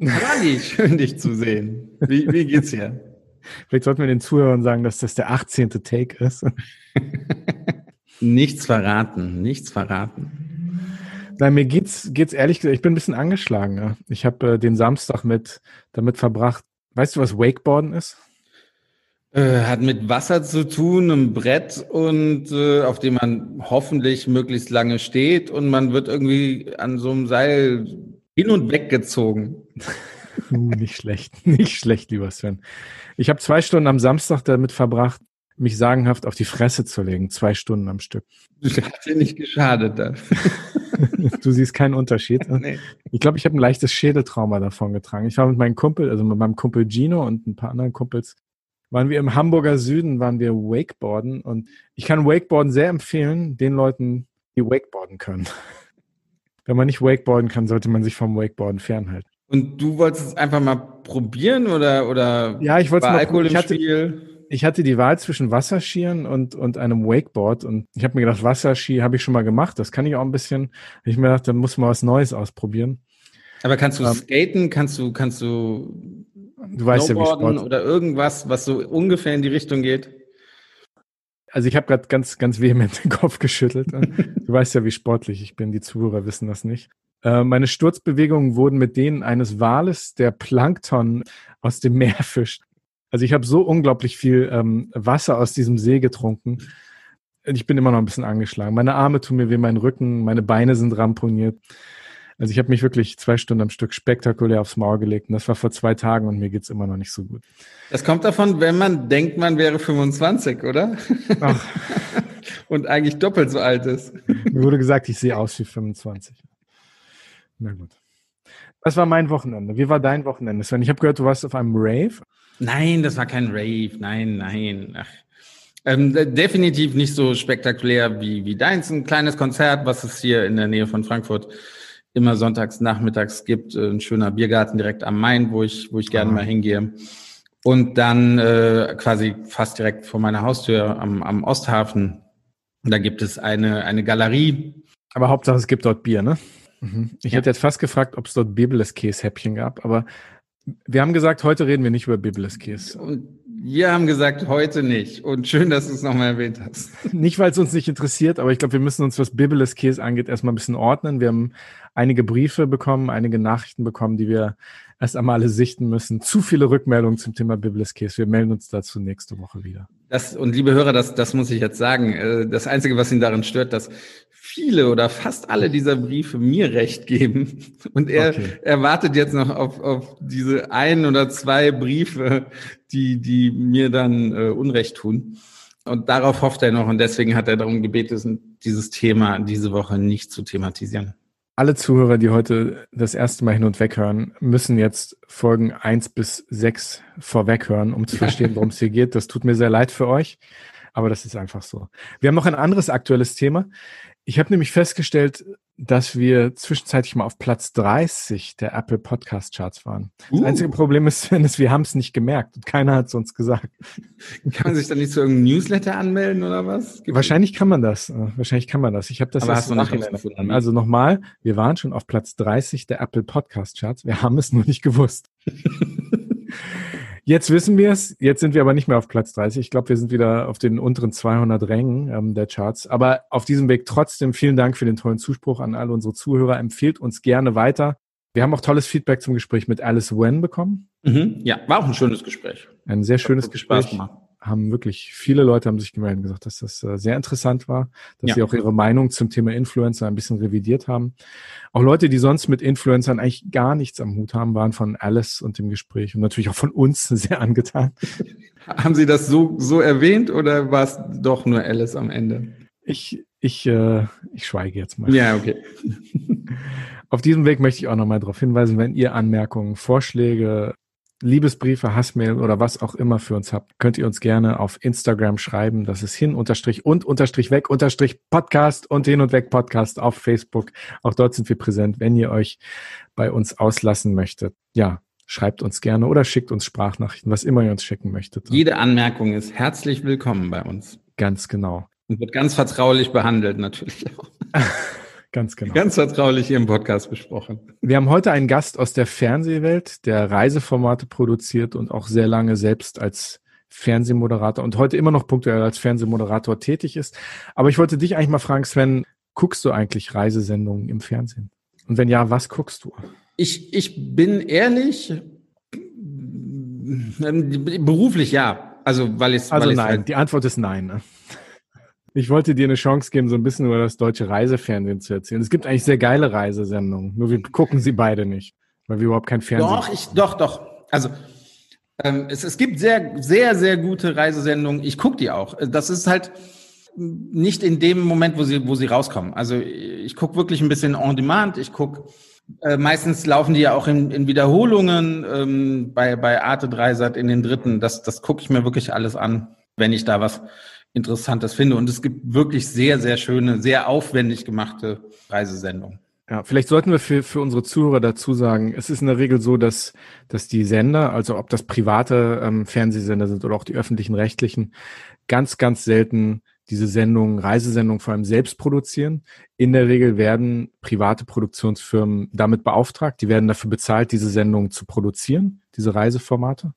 Rally, schön dich zu sehen. Wie, wie geht's dir? Vielleicht sollten wir den Zuhörern sagen, dass das der 18. Take ist. nichts verraten, nichts verraten. Nein, mir geht's, geht's ehrlich gesagt, ich bin ein bisschen angeschlagen. Ja. Ich habe äh, den Samstag mit damit verbracht. Weißt du, was Wakeboarden ist? Äh, hat mit Wasser zu tun, einem Brett und äh, auf dem man hoffentlich möglichst lange steht und man wird irgendwie an so einem Seil hin und weg gezogen. uh, nicht schlecht, nicht schlecht, lieber Sven. Ich habe zwei Stunden am Samstag damit verbracht, mich sagenhaft auf die Fresse zu legen, zwei Stunden am Stück. Das hat dir nicht geschadet dann. du siehst keinen Unterschied. Nee. Ich glaube, ich habe ein leichtes Schädeltrauma davon getragen. Ich war mit meinem Kumpel, also mit meinem Kumpel Gino und ein paar anderen Kumpels waren wir im Hamburger Süden, waren wir Wakeboarden und ich kann Wakeboarden sehr empfehlen, den Leuten, die Wakeboarden können. Wenn man nicht Wakeboarden kann, sollte man sich vom Wakeboarden fernhalten. Und du wolltest es einfach mal probieren oder oder ja, ich wollte mal Alkohol ich hatte, Spiel? Ich hatte die Wahl zwischen Wasserskiern und und einem Wakeboard und ich habe mir gedacht, Wasserski habe ich schon mal gemacht, das kann ich auch ein bisschen. Ich mir gedacht, dann muss man was Neues ausprobieren. Aber kannst du ähm, skaten? Kannst du kannst du Du weißt ja, wie Sport. oder irgendwas, was so ungefähr in die Richtung geht? Also ich habe gerade ganz, ganz vehement den Kopf geschüttelt. du weißt ja, wie sportlich ich bin. Die Zuhörer wissen das nicht. Äh, meine Sturzbewegungen wurden mit denen eines Wales, der Plankton aus dem Meer fischt. Also ich habe so unglaublich viel ähm, Wasser aus diesem See getrunken. Ich bin immer noch ein bisschen angeschlagen. Meine Arme tun mir weh, mein Rücken, meine Beine sind ramponiert. Also ich habe mich wirklich zwei Stunden am Stück spektakulär aufs Maul gelegt und das war vor zwei Tagen und mir geht's immer noch nicht so gut. Das kommt davon, wenn man denkt, man wäre 25, oder? Ach. und eigentlich doppelt so alt ist. Mir wurde gesagt, ich sehe aus wie 25. Na gut. Was war mein Wochenende? Wie war dein Wochenende, Sven? Ich habe gehört, du warst auf einem Rave. Nein, das war kein Rave. Nein, nein. Ach. Ähm, definitiv nicht so spektakulär wie, wie deins. Ein kleines Konzert, was es hier in der Nähe von Frankfurt immer sonntags nachmittags gibt. Äh, ein schöner Biergarten direkt am Main, wo ich, wo ich gerne ah. mal hingehe. Und dann äh, quasi fast direkt vor meiner Haustür am, am Osthafen. Da gibt es eine, eine Galerie. Aber Hauptsache, es gibt dort Bier, ne? Mhm. Ich ja. hätte jetzt fast gefragt, ob es dort Bibeleskäse-Häppchen gab, aber wir haben gesagt, heute reden wir nicht über Bibeleskäse. Und wir haben gesagt, heute nicht. Und schön, dass du es nochmal erwähnt hast. Nicht, weil es uns nicht interessiert, aber ich glaube, wir müssen uns, was Bibeleskäse angeht, erstmal ein bisschen ordnen. Wir haben einige Briefe bekommen, einige Nachrichten bekommen, die wir erst einmal alle sichten müssen. Zu viele Rückmeldungen zum Thema Bibeleskäse. Wir melden uns dazu nächste Woche wieder. Das, und liebe Hörer, das, das muss ich jetzt sagen. Äh, das Einzige, was ihn daran stört, dass viele oder fast alle dieser Briefe mir recht geben. Und er, okay. er wartet jetzt noch auf, auf diese ein oder zwei Briefe, die, die mir dann äh, Unrecht tun. Und darauf hofft er noch und deswegen hat er darum gebeten, dieses Thema diese Woche nicht zu thematisieren. Alle Zuhörer, die heute das erste Mal hin und weg hören, müssen jetzt Folgen eins bis sechs vorweg hören, um zu verstehen, worum es hier geht. Das tut mir sehr leid für euch, aber das ist einfach so. Wir haben noch ein anderes aktuelles Thema. Ich habe nämlich festgestellt, dass wir zwischenzeitlich mal auf Platz 30 der Apple Podcast Charts waren. Das uh. einzige Problem ist, ist wir haben es nicht gemerkt und keiner hat es uns gesagt. Kann man sich dann nicht zu irgendeinem Newsletter anmelden oder was? Gibt Wahrscheinlich kann man das. Äh, wahrscheinlich kann man das. Ich habe das Aber du nachhinein gefunden. Also nochmal, wir waren schon auf Platz 30 der Apple Podcast Charts. Wir haben es nur nicht gewusst. Jetzt wissen wir es. Jetzt sind wir aber nicht mehr auf Platz 30. Ich glaube, wir sind wieder auf den unteren 200 Rängen ähm, der Charts. Aber auf diesem Weg trotzdem vielen Dank für den tollen Zuspruch an alle unsere Zuhörer. Empfehlt uns gerne weiter. Wir haben auch tolles Feedback zum Gespräch mit Alice Wen bekommen. Mhm. Ja, war auch ein schönes Gespräch. Ein sehr schönes Gespräch. Spaß gemacht haben wirklich viele Leute haben sich gemeldet und gesagt, dass das äh, sehr interessant war, dass ja. sie auch ihre Meinung zum Thema Influencer ein bisschen revidiert haben. Auch Leute, die sonst mit Influencern eigentlich gar nichts am Hut haben, waren von Alice und dem Gespräch und natürlich auch von uns sehr angetan. Haben Sie das so, so erwähnt oder war es doch nur Alice am Ende? Ich, ich, äh, ich schweige jetzt mal. Ja, okay. Auf diesem Weg möchte ich auch nochmal darauf hinweisen, wenn ihr Anmerkungen, Vorschläge, Liebesbriefe, Hassmail oder was auch immer für uns habt, könnt ihr uns gerne auf Instagram schreiben. Das ist hin unterstrich und unterstrich weg unterstrich Podcast und hin und weg Podcast auf Facebook. Auch dort sind wir präsent, wenn ihr euch bei uns auslassen möchtet. Ja, schreibt uns gerne oder schickt uns Sprachnachrichten, was immer ihr uns schicken möchtet. Jede Anmerkung ist herzlich willkommen bei uns. Ganz genau. Und wird ganz vertraulich behandelt natürlich auch. Ganz genau. Ganz vertraulich hier im Podcast besprochen. Wir haben heute einen Gast aus der Fernsehwelt, der Reiseformate produziert und auch sehr lange selbst als Fernsehmoderator und heute immer noch punktuell als Fernsehmoderator tätig ist. Aber ich wollte dich eigentlich mal fragen, Sven, guckst du eigentlich Reisesendungen im Fernsehen? Und wenn ja, was guckst du? Ich, ich bin ehrlich, beruflich ja. Also, weil ich Also weil nein, halt, die Antwort ist nein. Ne? Ich wollte dir eine Chance geben, so ein bisschen über das deutsche Reisefernsehen zu erzählen. Es gibt eigentlich sehr geile Reisesendungen, nur wir gucken sie beide nicht, weil wir überhaupt kein Fernsehen Doch, ich, doch, doch. Also, ähm, es, es gibt sehr, sehr, sehr gute Reisesendungen. Ich gucke die auch. Das ist halt nicht in dem Moment, wo sie, wo sie rauskommen. Also ich gucke wirklich ein bisschen on demand. Ich gucke, äh, meistens laufen die ja auch in, in Wiederholungen ähm, bei, bei Arte Dreisat in den dritten. Das, das gucke ich mir wirklich alles an, wenn ich da was Interessantes finde. Und es gibt wirklich sehr, sehr schöne, sehr aufwendig gemachte Reisesendungen. Ja, vielleicht sollten wir für, für unsere Zuhörer dazu sagen, es ist in der Regel so, dass, dass die Sender, also ob das private ähm, Fernsehsender sind oder auch die öffentlichen rechtlichen, ganz, ganz selten diese Sendungen, Reisesendungen vor allem selbst produzieren. In der Regel werden private Produktionsfirmen damit beauftragt, die werden dafür bezahlt, diese Sendungen zu produzieren, diese Reiseformate.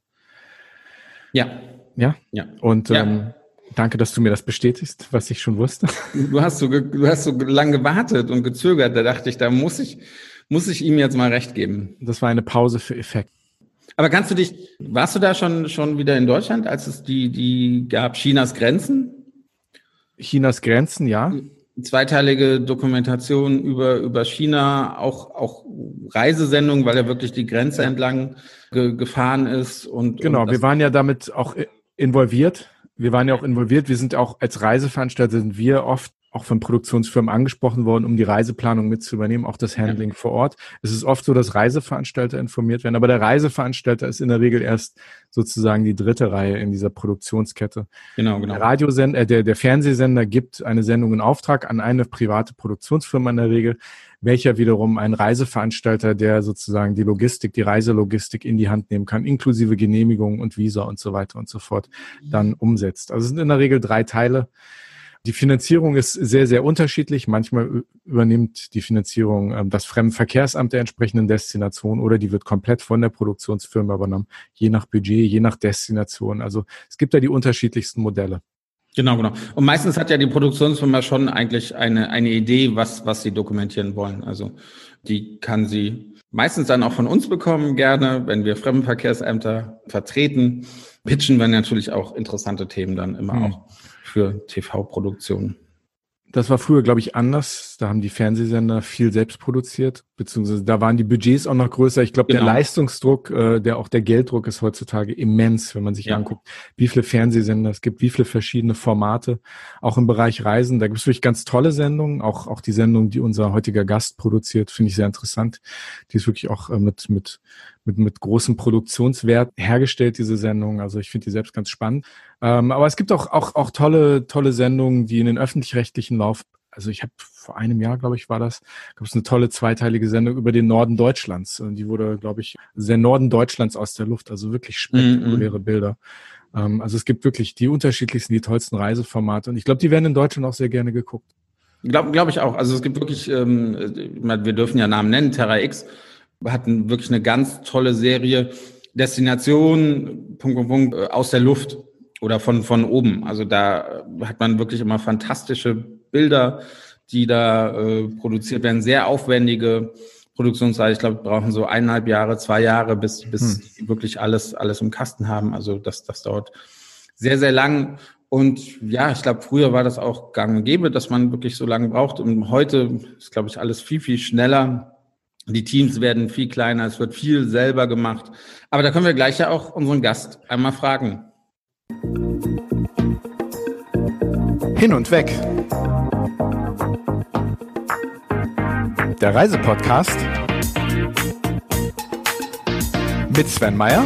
Ja. Ja? Ja. Und Ja. Ähm, danke, dass du mir das bestätigst, was ich schon wusste. Du hast so, du hast so lange gewartet und gezögert. Da dachte ich, da muss ich, muss ich ihm jetzt mal recht geben. Das war eine Pause für Effekt. Aber kannst du dich, warst du da schon, schon wieder in Deutschland, als es die, die gab, Chinas Grenzen? Chinas Grenzen, ja. Zweiteilige Dokumentation über, über China, auch, auch Reisesendung, weil er wirklich die Grenze entlang ge, gefahren ist und. Genau, und wir waren ja damit auch involviert. Wir waren ja auch involviert. Wir sind auch als Reiseveranstalter sind wir oft auch von Produktionsfirmen angesprochen worden, um die Reiseplanung mit zu übernehmen, auch das Handling vor Ort. Es ist oft so, dass Reiseveranstalter informiert werden, aber der Reiseveranstalter ist in der Regel erst sozusagen die dritte Reihe in dieser Produktionskette. Genau, genau. Der Radiosender, äh, der, der Fernsehsender gibt eine Sendung in Auftrag an eine private Produktionsfirma in der Regel, welcher wiederum ein Reiseveranstalter, der sozusagen die Logistik, die Reiselogistik in die Hand nehmen kann, inklusive Genehmigungen und Visa und so weiter und so fort, dann umsetzt. Also es sind in der Regel drei Teile. Die Finanzierung ist sehr, sehr unterschiedlich. Manchmal übernimmt die Finanzierung ähm, das Fremdenverkehrsamt der entsprechenden Destination oder die wird komplett von der Produktionsfirma übernommen, je nach Budget, je nach Destination. Also es gibt da die unterschiedlichsten Modelle. Genau, genau. Und meistens hat ja die Produktionsfirma schon eigentlich eine, eine Idee, was, was sie dokumentieren wollen. Also die kann sie meistens dann auch von uns bekommen, gerne, wenn wir Fremdenverkehrsämter vertreten. Pitchen wir natürlich auch interessante Themen dann immer Hm. auch für TV-Produktionen. Das war früher, glaube ich, anders. Da haben die Fernsehsender viel selbst produziert, beziehungsweise da waren die Budgets auch noch größer. Ich glaube, Genau. der Leistungsdruck, äh, der auch der Gelddruck ist heutzutage immens, wenn man sich Ja. anguckt, wie viele Fernsehsender es gibt, wie viele verschiedene Formate, auch im Bereich Reisen. Da gibt es wirklich ganz tolle Sendungen, auch auch die Sendung, die unser heutiger Gast produziert, finde ich sehr interessant. Die ist wirklich auch äh, mit mit mit mit großem Produktionswert hergestellt diese Sendung. Also ich finde die selbst ganz spannend. Ähm, aber es gibt auch, auch, auch tolle, tolle Sendungen, die in den öffentlich-rechtlichen Lauf, also ich habe vor einem Jahr, glaube ich, war das, gab es eine tolle zweiteilige Sendung über den Norden Deutschlands. Und die wurde, glaube ich, der Norden Deutschlands aus der Luft, also wirklich spektakuläre Bilder. Ähm, also es gibt wirklich die unterschiedlichsten, die tollsten Reiseformate. Und ich glaube, die werden in Deutschland auch sehr gerne geguckt. Glaube glaub ich auch. Also es gibt wirklich, ähm, wir dürfen ja Namen nennen, Terra X hatten wirklich eine ganz tolle Serie. Destination, Punkt, Punkt, Punkt, äh, aus der Luft oder von, von oben. Also da hat man wirklich immer fantastische Bilder, die da äh, produziert werden. Sehr aufwendige Produktionsseite. Ich glaube, brauchen so eineinhalb Jahre, zwei Jahre, bis, bis die wirklich alles, alles im Kasten haben. Also das, das dauert sehr, sehr lang. Und ja, ich glaube, früher war das auch gang und gäbe, dass man wirklich so lange braucht. Und heute ist, glaube ich, alles viel, viel schneller. Die Teams werden viel kleiner, es wird viel selber gemacht. Aber da können wir gleich ja auch unseren Gast einmal fragen. Hin und weg. Der Reisepodcast mit Sven Meyer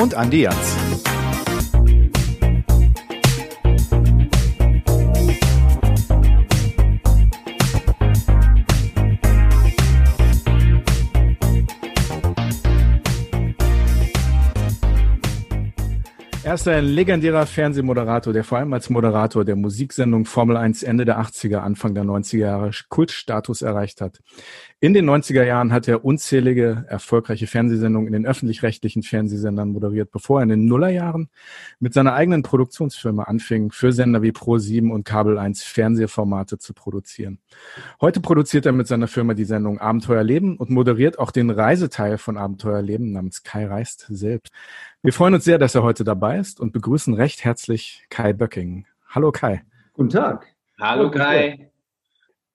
und Andi Jans. Ist ein legendärer Fernsehmoderator, der vor allem als Moderator der Musiksendung Formel 1 Ende der 80er, Anfang der 90er Jahre Kultstatus erreicht hat. In den 90er Jahren hat er unzählige erfolgreiche Fernsehsendungen in den öffentlich-rechtlichen Fernsehsendern moderiert, bevor er in den Nullerjahren mit seiner eigenen Produktionsfirma anfing, für Sender wie Pro7 und Kabel 1 Fernsehformate zu produzieren. Heute produziert er mit seiner Firma die Sendung Abenteuer Leben und moderiert auch den Reiseteil von Abenteuer Leben namens Kai Reist selbst. Wir freuen uns sehr, dass er heute dabei ist und begrüßen recht herzlich Kai Böcking. Hallo Kai. Guten Tag. Hallo Kai.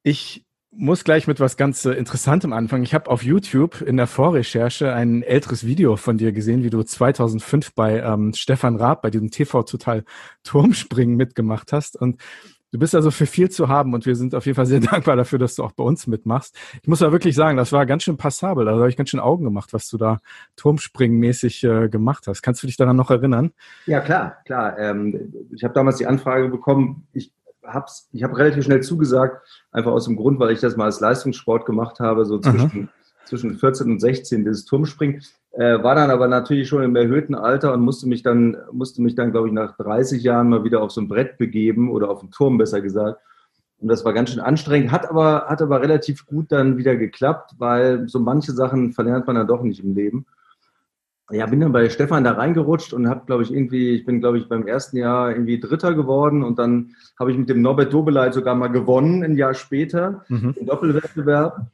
Ich muss gleich mit was ganz äh, Interessantem anfangen. Ich habe auf YouTube in der Vorrecherche ein älteres Video von dir gesehen, wie du 2005 bei ähm, Stefan Raab bei diesem TV Total Turmspringen mitgemacht hast. Und du bist also für viel zu haben und wir sind auf jeden Fall sehr dankbar dafür, dass du auch bei uns mitmachst. Ich muss aber wirklich sagen, das war ganz schön passabel. Da habe ich ganz schön Augen gemacht, was du da Turmspringen-mäßig äh, gemacht hast. Kannst du dich daran noch erinnern? Ja, klar, klar. Ähm, ich habe damals die Anfrage bekommen, ich hab's, ich habe relativ schnell zugesagt, einfach aus dem Grund, weil ich das mal als Leistungssport gemacht habe, so zwischen, zwischen 14 und 16, dieses Turmspringen. Äh, war dann aber natürlich schon im erhöhten Alter und musste mich dann, musste mich dann, glaube ich, nach 30 Jahren mal wieder auf so ein Brett begeben oder auf einen Turm, besser gesagt. Und das war ganz schön anstrengend, hat aber, hat aber relativ gut dann wieder geklappt, weil so manche Sachen verlernt man dann doch nicht im Leben ja, bin dann bei Stefan da reingerutscht und habe, glaube ich, irgendwie, ich bin, glaube ich, beim ersten Jahr irgendwie Dritter geworden und dann habe ich mit dem Norbert Dobeleit sogar mal gewonnen, ein Jahr später, mhm. im Doppelwettbewerb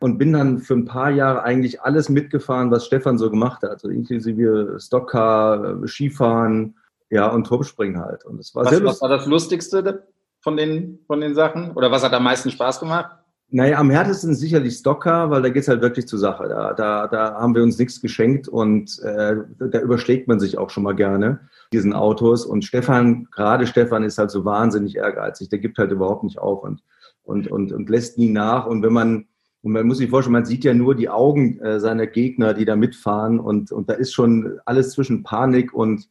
und bin dann für ein paar Jahre eigentlich alles mitgefahren, was Stefan so gemacht hat, also inklusive Stockcar, Skifahren, ja, und Turmspringen halt. Und das war was, was war das Lustigste von den, von den Sachen? Oder was hat am meisten Spaß gemacht? Naja, am härtesten sicherlich Stocker, weil da geht's halt wirklich zur Sache. Da, da, da haben wir uns nichts geschenkt und äh, da überschlägt man sich auch schon mal gerne, diesen Autos. Und Stefan, gerade Stefan ist halt so wahnsinnig ehrgeizig. Der gibt halt überhaupt nicht auf und, und, und, und lässt nie nach. Und wenn man, und man muss sich vorstellen, man sieht ja nur die Augen äh, seiner Gegner, die da mitfahren und, und da ist schon alles zwischen Panik und,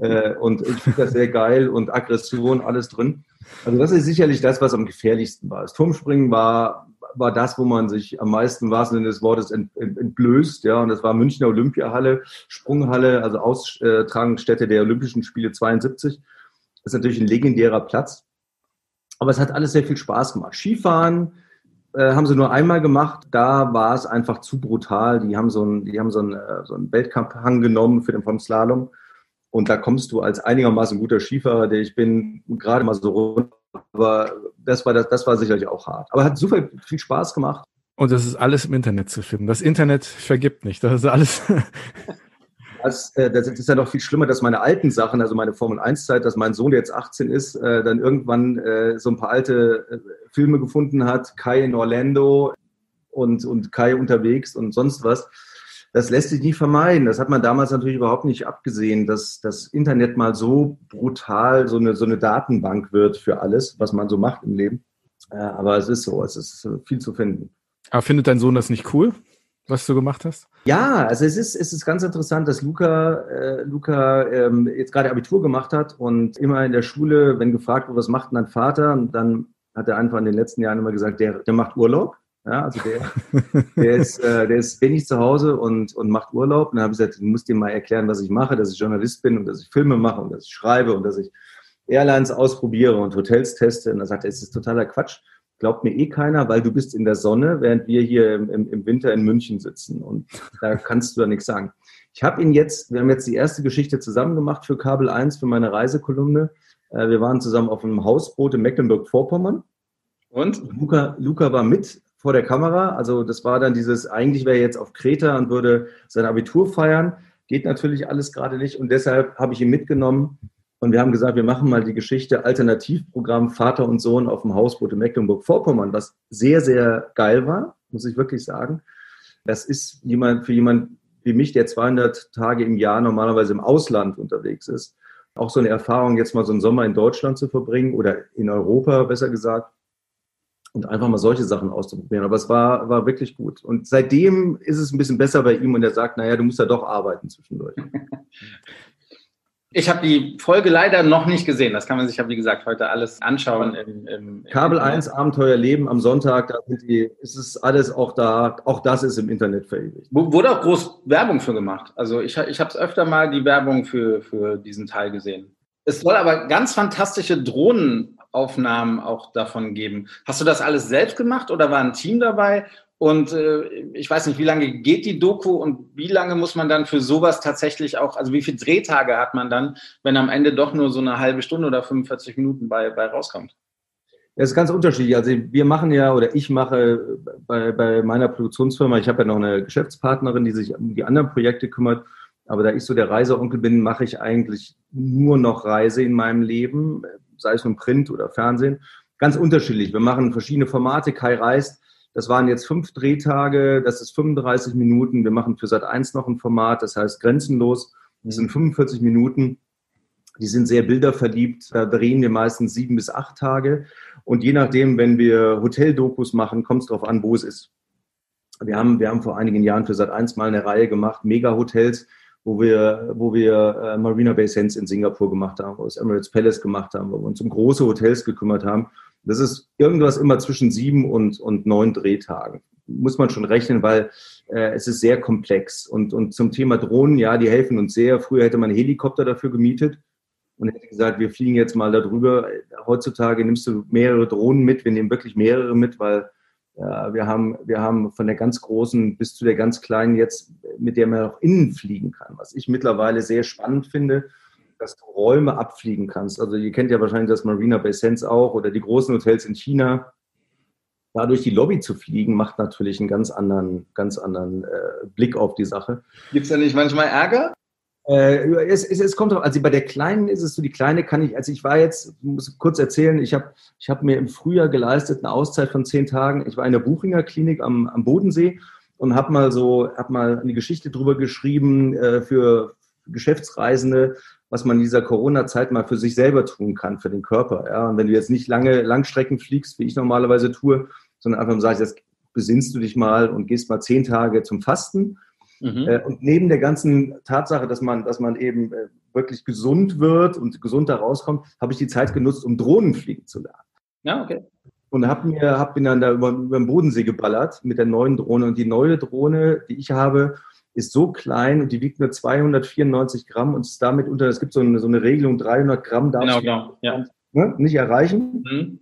äh, und ich finde das sehr geil und Aggression, alles drin. Also das ist sicherlich das, was am gefährlichsten war. Das Turmspringen war, war das, wo man sich am meisten, wahrsten Sinne des Wortes, ent, ent, entblößt. Ja, und das war Münchner Olympiahalle, Sprunghalle, also Austragungsstätte der Olympischen Spiele 72. Das ist natürlich ein legendärer Platz. Aber es hat alles sehr viel Spaß gemacht. Skifahren äh, haben sie nur einmal gemacht. Da war es einfach zu brutal. Die haben so einen, die haben so einen, äh, so einen Weltcup-Hang genommen für den vom Slalom. Und da kommst du als einigermaßen guter Skifahrer, der ich bin, gerade mal so runter. Aber das war, das, das war sicherlich auch hart. Aber hat super viel Spaß gemacht. Und das ist alles im Internet zu finden. Das Internet vergibt nicht. Das ist alles. Das, äh, das, ist ja noch viel schlimmer, dass meine alten Sachen, also meine Formel 1-Zeit, dass mein Sohn, der jetzt 18 ist, äh, dann irgendwann äh, so ein paar alte Filme gefunden hat, Kai in Orlando und, und Kai unterwegs und sonst was das lässt sich nicht vermeiden. Das hat man damals natürlich überhaupt nicht abgesehen, dass das Internet mal so brutal so eine, so eine Datenbank wird für alles, was man so macht im Leben. Aber es ist so, es ist viel zu finden. Aber findet dein Sohn das nicht cool, was du gemacht hast? Ja, also es ist, es ist ganz interessant, dass Luca, äh, Luca ähm, jetzt gerade Abitur gemacht hat und immer in der Schule, wenn gefragt wird, was macht denn dein Vater, dann hat er einfach in den letzten Jahren immer gesagt, der, der macht Urlaub. Ja, also der, der, ist, äh, der ist wenig zu Hause und, und macht Urlaub. Und dann habe ich gesagt, du musst dir mal erklären, was ich mache, dass ich Journalist bin und dass ich Filme mache und dass ich schreibe und dass ich Airlines ausprobiere und Hotels teste. Und dann sagt er, es ist totaler Quatsch. Glaubt mir eh keiner, weil du bist in der Sonne, während wir hier im, im, Winter in München sitzen. Und da kannst du da nichts sagen. Ich habe ihn jetzt, wir haben jetzt die erste Geschichte zusammen gemacht für Kabel 1, für meine Reisekolumne. Äh, wir waren zusammen auf einem Hausboot in Mecklenburg-Vorpommern. Und? Luca, Luca war mit vor der Kamera. Also das war dann dieses, eigentlich wäre er jetzt auf Kreta und würde sein Abitur feiern. Geht natürlich alles gerade nicht und deshalb habe ich ihn mitgenommen und wir haben gesagt, wir machen mal die Geschichte Alternativprogramm Vater und Sohn auf dem Hausboot in Mecklenburg-Vorpommern, was sehr, sehr geil war, muss ich wirklich sagen. Das ist jemand, für jemand wie mich, der 200 Tage im Jahr normalerweise im Ausland unterwegs ist, auch so eine Erfahrung, jetzt mal so einen Sommer in Deutschland zu verbringen oder in Europa, besser gesagt, und einfach mal solche Sachen auszuprobieren. Aber es war, war wirklich gut. Und seitdem ist es ein bisschen besser bei ihm und er sagt, naja, du musst ja doch arbeiten zwischendurch. Ich habe die Folge leider noch nicht gesehen. Das kann man sich ja, wie gesagt, heute alles anschauen. Im, im, Kabel 1, Abenteuer Leben am Sonntag, da sind die, ist es alles auch da. Auch das ist im Internet verewigt. Wurde auch groß Werbung für gemacht. Also ich, ich habe es öfter mal die Werbung für, für diesen Teil gesehen. Es soll aber ganz fantastische Drohnenaufnahmen auch davon geben. Hast du das alles selbst gemacht oder war ein Team dabei? Und äh, ich weiß nicht, wie lange geht die Doku und wie lange muss man dann für sowas tatsächlich auch, also wie viele Drehtage hat man dann, wenn am Ende doch nur so eine halbe Stunde oder 45 Minuten bei, bei rauskommt? Es ist ganz unterschiedlich. Also wir machen ja oder ich mache bei, bei meiner Produktionsfirma, ich habe ja noch eine Geschäftspartnerin, die sich um die anderen Projekte kümmert. Aber da ich so der Reiseonkel bin, mache ich eigentlich nur noch Reise in meinem Leben, sei es nun Print oder Fernsehen. Ganz unterschiedlich. Wir machen verschiedene Formate. Kai reist das waren jetzt fünf Drehtage, das ist 35 Minuten. Wir machen für Sat 1 noch ein Format, das heißt Grenzenlos. Das sind 45 Minuten. Die sind sehr bilderverliebt. Da drehen wir meistens sieben bis acht Tage. Und je nachdem, wenn wir Hoteldokus machen, kommt es darauf an, wo es ist. Wir haben, wir haben vor einigen Jahren für Sat 1 mal eine Reihe gemacht, Mega-Hotels, wo wir, wo wir äh, Marina Bay Sands in Singapur gemacht haben, wo wir das Emirates Palace gemacht haben, wo wir uns um große Hotels gekümmert haben. Das ist irgendwas immer zwischen sieben und, und neun Drehtagen. Muss man schon rechnen, weil äh, es ist sehr komplex. Und, und zum Thema Drohnen, ja, die helfen uns sehr. Früher hätte man Helikopter dafür gemietet und hätte gesagt, wir fliegen jetzt mal darüber. Heutzutage nimmst du mehrere Drohnen mit. Wir nehmen wirklich mehrere mit, weil ja, wir, haben, wir haben von der ganz großen bis zu der ganz kleinen jetzt, mit der man auch innen fliegen kann, was ich mittlerweile sehr spannend finde dass du Räume abfliegen kannst. Also ihr kennt ja wahrscheinlich das Marina Bay Sands auch oder die großen Hotels in China. Dadurch die Lobby zu fliegen, macht natürlich einen ganz anderen, ganz anderen äh, Blick auf die Sache. Gibt es da nicht manchmal Ärger? Äh, es, es, es, kommt auch, also bei der Kleinen ist es so, die Kleine kann ich, also ich war jetzt, muss kurz erzählen, ich habe ich hab mir im Frühjahr geleistet eine Auszeit von zehn Tagen. Ich war in der Buchinger Klinik am, am Bodensee und habe mal so, habe mal eine Geschichte drüber geschrieben äh, für Geschäftsreisende, was man in dieser Corona-Zeit mal für sich selber tun kann, für den Körper. Ja? Und wenn du jetzt nicht lange Langstrecken fliegst, wie ich normalerweise tue, sondern einfach sagst, jetzt besinnst du dich mal und gehst mal zehn Tage zum Fasten. Mhm. Äh, und neben der ganzen Tatsache, dass man, dass man eben äh, wirklich gesund wird und gesund da rauskommt, habe ich die Zeit genutzt, um Drohnen fliegen zu lernen. Ja, okay. Und habe mir, hab bin dann da über, über den Bodensee geballert mit der neuen Drohne. Und die neue Drohne, die ich habe, ist so klein und die wiegt nur 294 Gramm und ist damit unter, es gibt so eine, so eine Regelung, 300 Gramm darfst genau, genau. Ja. Ne, nicht erreichen. Mhm.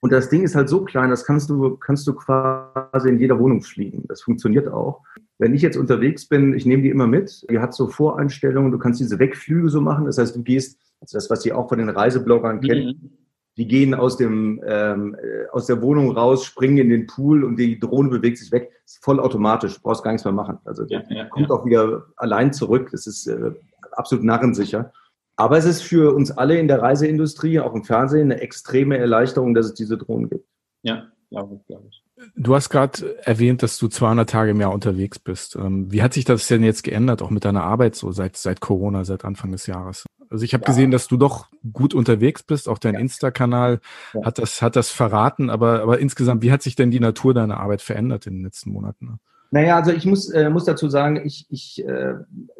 Und das Ding ist halt so klein, das kannst du, kannst du quasi in jeder Wohnung fliegen. Das funktioniert auch. Wenn ich jetzt unterwegs bin, ich nehme die immer mit. Die hat so Voreinstellungen, du kannst diese Wegflüge so machen. Das heißt, du gehst, also das, was ihr auch von den Reisebloggern kennt, mhm die gehen aus, dem, ähm, äh, aus der Wohnung raus, springen in den Pool und die Drohne bewegt sich weg. Das ist voll automatisch, du brauchst gar nichts mehr machen. Also ja, ja, kommt ja. auch wieder allein zurück. Das ist äh, absolut narrensicher. Aber es ist für uns alle in der Reiseindustrie, auch im Fernsehen, eine extreme Erleichterung, dass es diese Drohnen gibt. Ja, glaube ich, glaube ich. Du hast gerade erwähnt, dass du 200 Tage im Jahr unterwegs bist. Ähm, wie hat sich das denn jetzt geändert, auch mit deiner Arbeit so seit, seit Corona, seit Anfang des Jahres? Also ich habe ja. gesehen, dass du doch gut unterwegs bist. Auch dein ja. Insta-Kanal ja. hat das hat das verraten. Aber aber insgesamt, wie hat sich denn die Natur deiner Arbeit verändert in den letzten Monaten? Naja, also ich muss, äh, muss dazu sagen, ich, ich äh,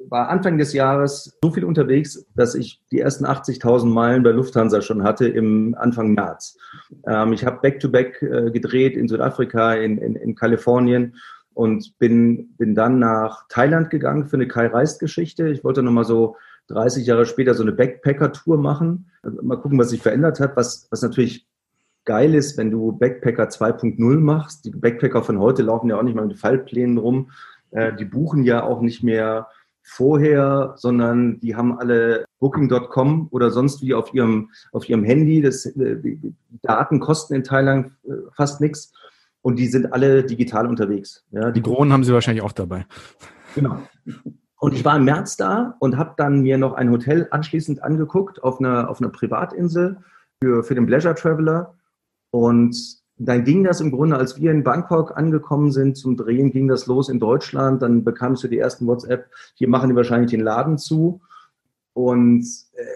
war Anfang des Jahres so viel unterwegs, dass ich die ersten 80.000 Meilen bei Lufthansa schon hatte im Anfang März. Ähm, ich habe Back-to-Back äh, gedreht in Südafrika, in, in, in Kalifornien und bin, bin dann nach Thailand gegangen für eine Kai-Reist-Geschichte. Ich wollte nochmal so 30 Jahre später so eine Backpacker-Tour machen. Mal gucken, was sich verändert hat, was, was natürlich geil ist, wenn du Backpacker 2.0 machst. Die Backpacker von heute laufen ja auch nicht mal mit Fallplänen rum. Äh, die buchen ja auch nicht mehr vorher, sondern die haben alle Booking.com oder sonst wie auf ihrem, auf ihrem Handy. Das, äh, die Daten kosten in Thailand äh, fast nichts und die sind alle digital unterwegs. Ja, die Drohnen haben sie wahrscheinlich auch dabei. Genau. Und ich war im März da und habe dann mir noch ein Hotel anschließend angeguckt auf einer, auf einer Privatinsel für, für den Pleasure Traveler. Und dann ging das im Grunde, als wir in Bangkok angekommen sind zum Drehen, ging das los in Deutschland. Dann bekamst du die ersten WhatsApp, hier machen die wahrscheinlich den Laden zu. Und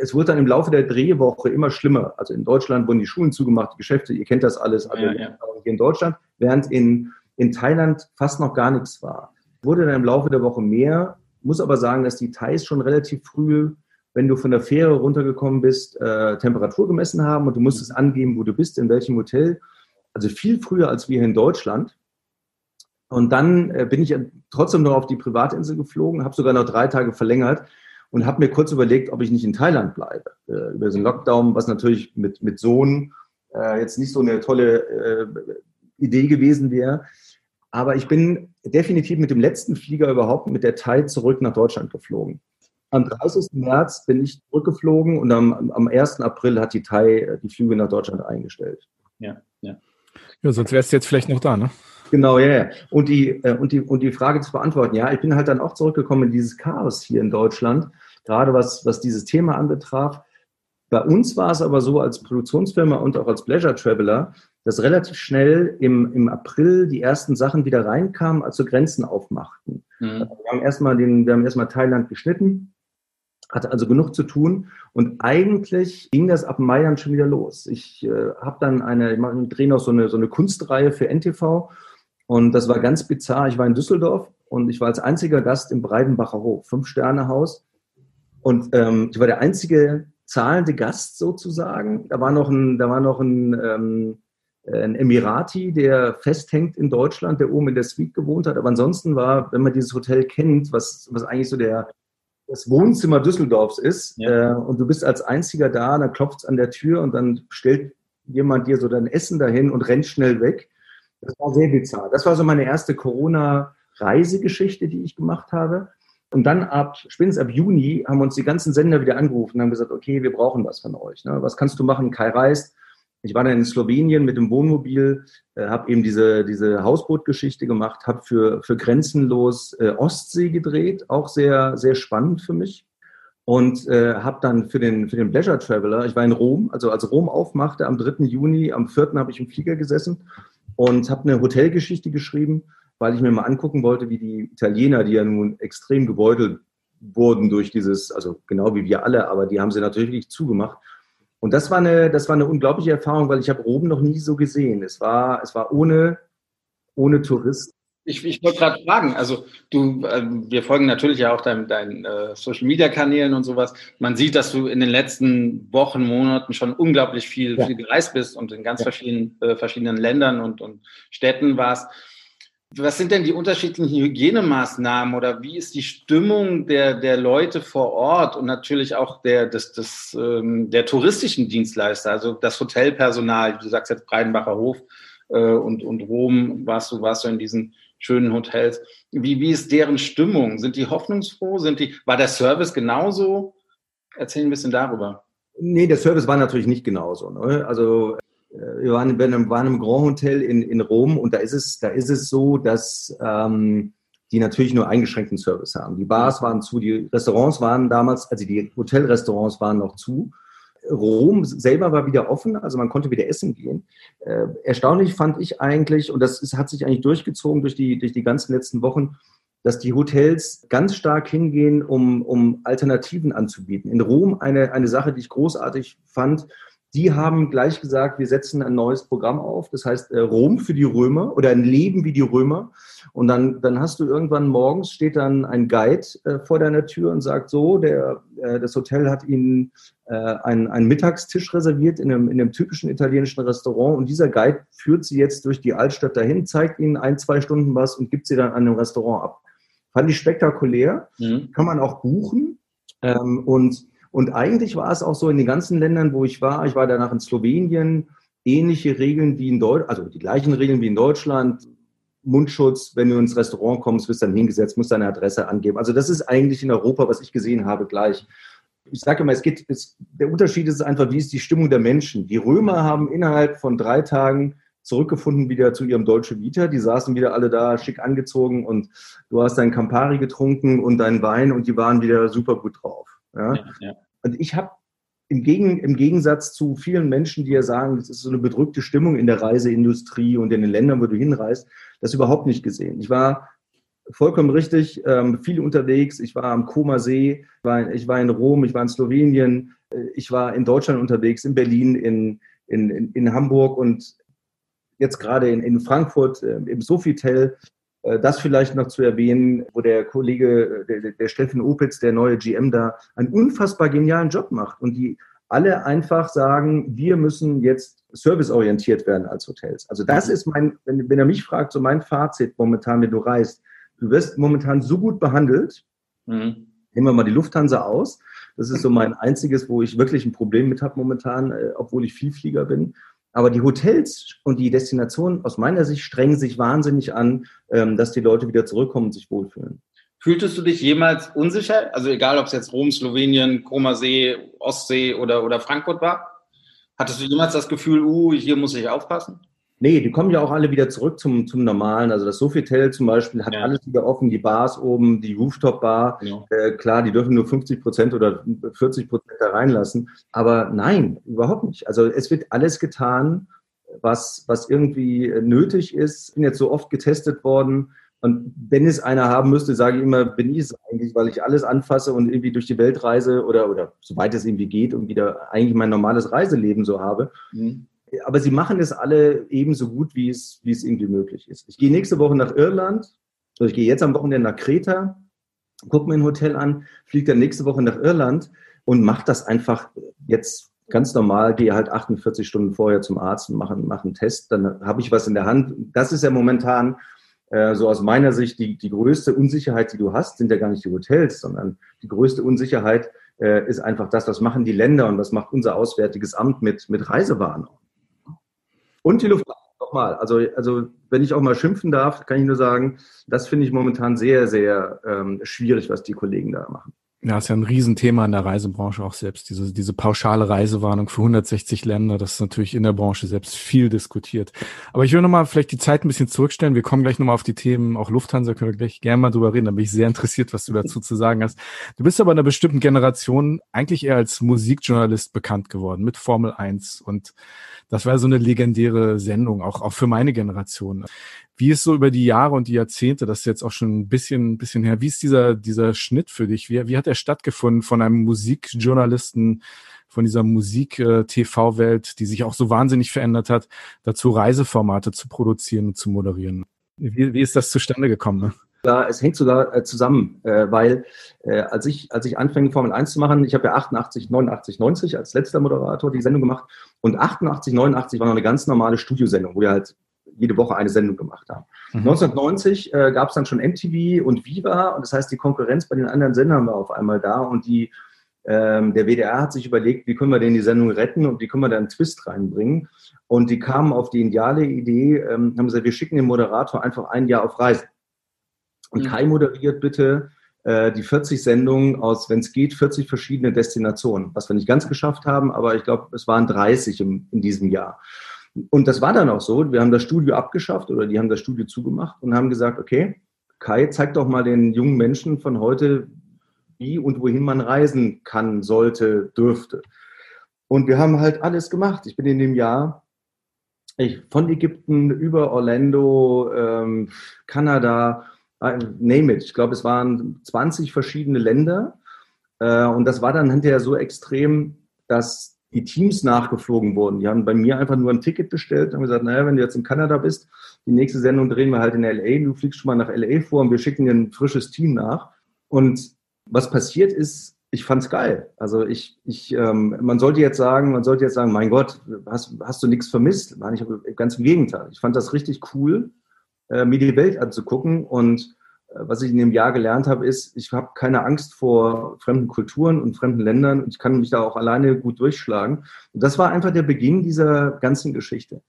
es wurde dann im Laufe der Drehwoche immer schlimmer. Also in Deutschland wurden die Schulen zugemacht, die Geschäfte, ihr kennt das alles, also ja, ja. hier in Deutschland, während in, in Thailand fast noch gar nichts war. Wurde dann im Laufe der Woche mehr muss aber sagen, dass die Thais schon relativ früh wenn du von der Fähre runtergekommen bist, äh, Temperatur gemessen haben und du musstest angeben, wo du bist, in welchem Hotel. Also viel früher als wir hier in Deutschland. Und dann äh, bin ich trotzdem noch auf die Privatinsel geflogen, habe sogar noch drei Tage verlängert und habe mir kurz überlegt, ob ich nicht in Thailand bleibe. Äh, über so einen Lockdown, was natürlich mit, mit Sohn äh, jetzt nicht so eine tolle äh, Idee gewesen wäre. Aber ich bin definitiv mit dem letzten Flieger überhaupt mit der Thai zurück nach Deutschland geflogen. Am 30. März bin ich zurückgeflogen und am, am 1. April hat die Thai äh, die Flüge nach Deutschland eingestellt. Ja, ja. Ja, sonst wärst du jetzt vielleicht noch da, ne? Genau, ja, ja. Und die, äh, und, die, und die Frage zu beantworten, ja, ich bin halt dann auch zurückgekommen in dieses Chaos hier in Deutschland, gerade was, was dieses Thema anbetraf. Bei uns war es aber so als Produktionsfirma und auch als Pleasure Traveler, dass relativ schnell im, im April die ersten Sachen wieder reinkamen, also Grenzen aufmachten. Mhm. Also wir haben erstmal den, wir haben erstmal Thailand geschnitten, hatte also genug zu tun und eigentlich ging das ab Mai dann schon wieder los. Ich äh, habe dann eine, ich drehe noch so eine, so eine Kunstreihe für NTV und das war ganz bizarr. Ich war in Düsseldorf und ich war als einziger Gast im Breidenbacher Hof, Fünf-Sterne-Haus. Und ähm, ich war der einzige zahlende Gast sozusagen. Da war noch ein, da war noch ein, ähm, ein Emirati, der festhängt in Deutschland, der oben in der Suite gewohnt hat. Aber ansonsten war, wenn man dieses Hotel kennt, was, was eigentlich so der, das Wohnzimmer Düsseldorfs ist, ja. äh, und du bist als einziger da, dann klopft es an der Tür und dann stellt jemand dir so dein Essen dahin und rennt schnell weg. Das war sehr bizarr. Das war so meine erste Corona-Reisegeschichte, die ich gemacht habe. Und dann ab, spätestens ab Juni, haben uns die ganzen Sender wieder angerufen und haben gesagt, okay, wir brauchen was von euch. Ne? Was kannst du machen? Kai reist. Ich war dann in Slowenien mit dem Wohnmobil, äh, habe eben diese, diese Hausbootgeschichte gemacht, habe für, für Grenzenlos äh, Ostsee gedreht, auch sehr, sehr spannend für mich. Und äh, habe dann für den, für den Pleasure Traveler, ich war in Rom, also als Rom aufmachte am 3. Juni, am 4. habe ich im Flieger gesessen und habe eine Hotelgeschichte geschrieben, weil ich mir mal angucken wollte, wie die Italiener, die ja nun extrem gebeutelt wurden durch dieses, also genau wie wir alle, aber die haben sie natürlich zugemacht. Und das war eine, das war eine unglaubliche Erfahrung, weil ich habe Rom noch nie so gesehen. Es war, es war ohne, ohne Touristen. Ich, ich wollte gerade fragen, also du, äh, wir folgen natürlich ja auch deinen, deinen äh, Social Media Kanälen und sowas. Man sieht, dass du in den letzten Wochen, Monaten schon unglaublich viel, ja. viel gereist bist und in ganz ja. verschiedenen, äh, verschiedenen Ländern und, und Städten warst. Was sind denn die unterschiedlichen Hygienemaßnahmen oder wie ist die Stimmung der, der Leute vor Ort und natürlich auch der, des, des, ähm, der touristischen Dienstleister, also das Hotelpersonal, du sagst jetzt Breidenbacher Hof äh, und, und Rom, warst du, warst du in diesen schönen Hotels. Wie, wie ist deren Stimmung? Sind die hoffnungsfroh? Sind die, war der Service genauso? Erzähl ein bisschen darüber. Nee, der Service war natürlich nicht genauso. Ne? Also wir waren, wir waren im Grand Hotel in, in Rom und da ist es, da ist es so, dass ähm, die natürlich nur eingeschränkten Service haben. Die Bars waren zu, die Restaurants waren damals, also die Hotelrestaurants waren noch zu. Rom selber war wieder offen, also man konnte wieder essen gehen. Äh, erstaunlich fand ich eigentlich, und das ist, hat sich eigentlich durchgezogen durch die, durch die ganzen letzten Wochen, dass die Hotels ganz stark hingehen, um, um Alternativen anzubieten. In Rom eine, eine Sache, die ich großartig fand, die haben gleich gesagt, wir setzen ein neues Programm auf, das heißt äh, Rom für die Römer oder ein Leben wie die Römer. Und dann, dann hast du irgendwann morgens, steht dann ein Guide äh, vor deiner Tür und sagt so, der, äh, das Hotel hat Ihnen einen, einen Mittagstisch reserviert in einem, in einem typischen italienischen Restaurant und dieser Guide führt Sie jetzt durch die Altstadt dahin, zeigt Ihnen ein, zwei Stunden was und gibt Sie dann an dem Restaurant ab. Fand ich spektakulär, mhm. kann man auch buchen ähm, und und eigentlich war es auch so in den ganzen Ländern, wo ich war, ich war danach in Slowenien, ähnliche Regeln wie in Deutschland, also die gleichen Regeln wie in Deutschland. Mundschutz, wenn du ins Restaurant kommst, wirst dann hingesetzt, musst deine Adresse angeben. Also das ist eigentlich in Europa, was ich gesehen habe, gleich. Ich sage immer, es geht, es, der Unterschied ist einfach, wie ist die Stimmung der Menschen. Die Römer haben innerhalb von drei Tagen zurückgefunden wieder zu ihrem Deutsche Vita. Die saßen wieder alle da schick angezogen und du hast dein Campari getrunken und deinen Wein und die waren wieder super gut drauf. Ja? ja, ja. Und ich habe im, Gegen, im Gegensatz zu vielen Menschen, die ja sagen, es ist so eine bedrückte Stimmung in der Reiseindustrie und in den Ländern, wo du hinreist, das überhaupt nicht gesehen. Ich war vollkommen richtig, ähm, viel unterwegs. Ich war am Koma See, war, ich war in Rom, ich war in Slowenien, äh, ich war in Deutschland unterwegs, in Berlin, in, in, in, in Hamburg und jetzt gerade in, in Frankfurt äh, im Sofitel. Äh, das vielleicht noch zu erwähnen, wo der Kollege, der, der Steffen Opitz, der neue GM da, einen unfassbar genialen Job macht und die alle einfach sagen, wir müssen jetzt serviceorientiert werden als Hotels. Also das ist mein, wenn, wenn er mich fragt, so mein Fazit momentan, wenn du reist, du wirst momentan so gut behandelt, mhm. nehmen wir mal die Lufthansa aus, das ist so mein einziges, wo ich wirklich ein Problem mit habe momentan, äh, obwohl ich Vielflieger bin. Aber die Hotels und die Destinationen aus meiner Sicht strengen sich wahnsinnig an, ähm, dass die Leute wieder zurückkommen und sich wohlfühlen. Fühltest du dich jemals unsicher? Also egal, ob es jetzt Rom, Slowenien, Koma See, Ostsee oder, oder Frankfurt war? Hattest du jemals das Gefühl, uh, hier muss ich aufpassen? Nee, die kommen ja auch alle wieder zurück zum, zum Normalen. Also das Sofitel zum Beispiel hat ja. alles wieder offen, die Bars oben, die Rooftop-Bar. Ja. Äh, klar, die dürfen nur 50 Prozent oder 40 Prozent da reinlassen. Aber nein, überhaupt nicht. Also es wird alles getan, was, was irgendwie nötig ist. Ich bin jetzt so oft getestet worden. Und wenn es einer haben müsste, sage ich immer, bin ich es eigentlich, weil ich alles anfasse und irgendwie durch die Welt reise oder, oder soweit es irgendwie geht und wieder eigentlich mein normales Reiseleben so habe. Mhm aber sie machen es alle ebenso gut, wie es, wie es irgendwie möglich ist. Ich gehe nächste Woche nach Irland, also ich gehe jetzt am Wochenende nach Kreta, gucke mir ein Hotel an, fliege dann nächste Woche nach Irland und mache das einfach jetzt ganz normal, gehe halt 48 Stunden vorher zum Arzt und mache, mache einen Test, dann habe ich was in der Hand. Das ist ja momentan äh, so aus meiner Sicht die, die größte Unsicherheit, die du hast, sind ja gar nicht die Hotels, sondern die größte Unsicherheit äh, ist einfach das, was machen die Länder und was macht unser Auswärtiges Amt mit, mit Reisewarnung. Und die Lufthansa. Nochmal, also, also wenn ich auch mal schimpfen darf, kann ich nur sagen, das finde ich momentan sehr, sehr ähm, schwierig, was die Kollegen da machen. Ja, ist ja ein Riesenthema in der Reisebranche auch selbst, diese, diese pauschale Reisewarnung für 160 Länder, das ist natürlich in der Branche selbst viel diskutiert. Aber ich will nochmal vielleicht die Zeit ein bisschen zurückstellen. Wir kommen gleich nochmal auf die Themen, auch Lufthansa können wir gleich gerne mal drüber reden, da bin ich sehr interessiert, was du dazu zu sagen hast. Du bist aber in einer bestimmten Generation eigentlich eher als Musikjournalist bekannt geworden, mit Formel 1 und das war so eine legendäre Sendung, auch, auch für meine Generation. Wie ist so über die Jahre und die Jahrzehnte, das ist jetzt auch schon ein bisschen, ein bisschen her, wie ist dieser, dieser Schnitt für dich? Wie, wie hat er stattgefunden von einem Musikjournalisten, von dieser Musik-TV-Welt, äh, die sich auch so wahnsinnig verändert hat, dazu Reiseformate zu produzieren und zu moderieren? Wie, wie ist das zustande gekommen? Ne? Ja, es hängt sogar äh, zusammen, äh, weil äh, als ich als ich anfing Formel 1 zu machen, ich habe ja 88, 89, 90 als letzter Moderator die Sendung gemacht und 88, 89 war noch eine ganz normale Studiosendung, wo wir halt jede Woche eine Sendung gemacht haben. Mhm. 1990 äh, gab es dann schon MTV und Viva und das heißt, die Konkurrenz bei den anderen Sendern war auf einmal da und die, ähm, der WDR hat sich überlegt, wie können wir denn die Sendung retten und wie können wir da einen Twist reinbringen. Und die kamen auf die ideale Idee, ähm, haben gesagt, wir schicken den Moderator einfach ein Jahr auf Reisen. Und mhm. Kai moderiert bitte äh, die 40 Sendungen aus, wenn es geht, 40 verschiedene Destinationen, was wir nicht ganz geschafft haben, aber ich glaube, es waren 30 im, in diesem Jahr. Und das war dann auch so. Wir haben das Studio abgeschafft oder die haben das Studio zugemacht und haben gesagt, okay, Kai, zeig doch mal den jungen Menschen von heute, wie und wohin man reisen kann, sollte, dürfte. Und wir haben halt alles gemacht. Ich bin in dem Jahr ich, von Ägypten über Orlando, ähm, Kanada, äh, name it. Ich glaube, es waren 20 verschiedene Länder. Äh, und das war dann hinterher so extrem, dass die Teams nachgeflogen wurden. Die haben bei mir einfach nur ein Ticket bestellt und haben gesagt, naja, wenn du jetzt in Kanada bist, die nächste Sendung drehen wir halt in LA, du fliegst schon mal nach LA vor und wir schicken dir ein frisches Team nach. Und was passiert ist, ich fand's geil. Also ich, ich, ähm, man sollte jetzt sagen, man sollte jetzt sagen, mein Gott, hast, hast du nichts vermisst? Ich ganz im Gegenteil. Ich fand das richtig cool, äh, mir die Welt anzugucken und was ich in dem Jahr gelernt habe, ist, ich habe keine Angst vor fremden Kulturen und fremden Ländern und ich kann mich da auch alleine gut durchschlagen. Und das war einfach der Beginn dieser ganzen Geschichte.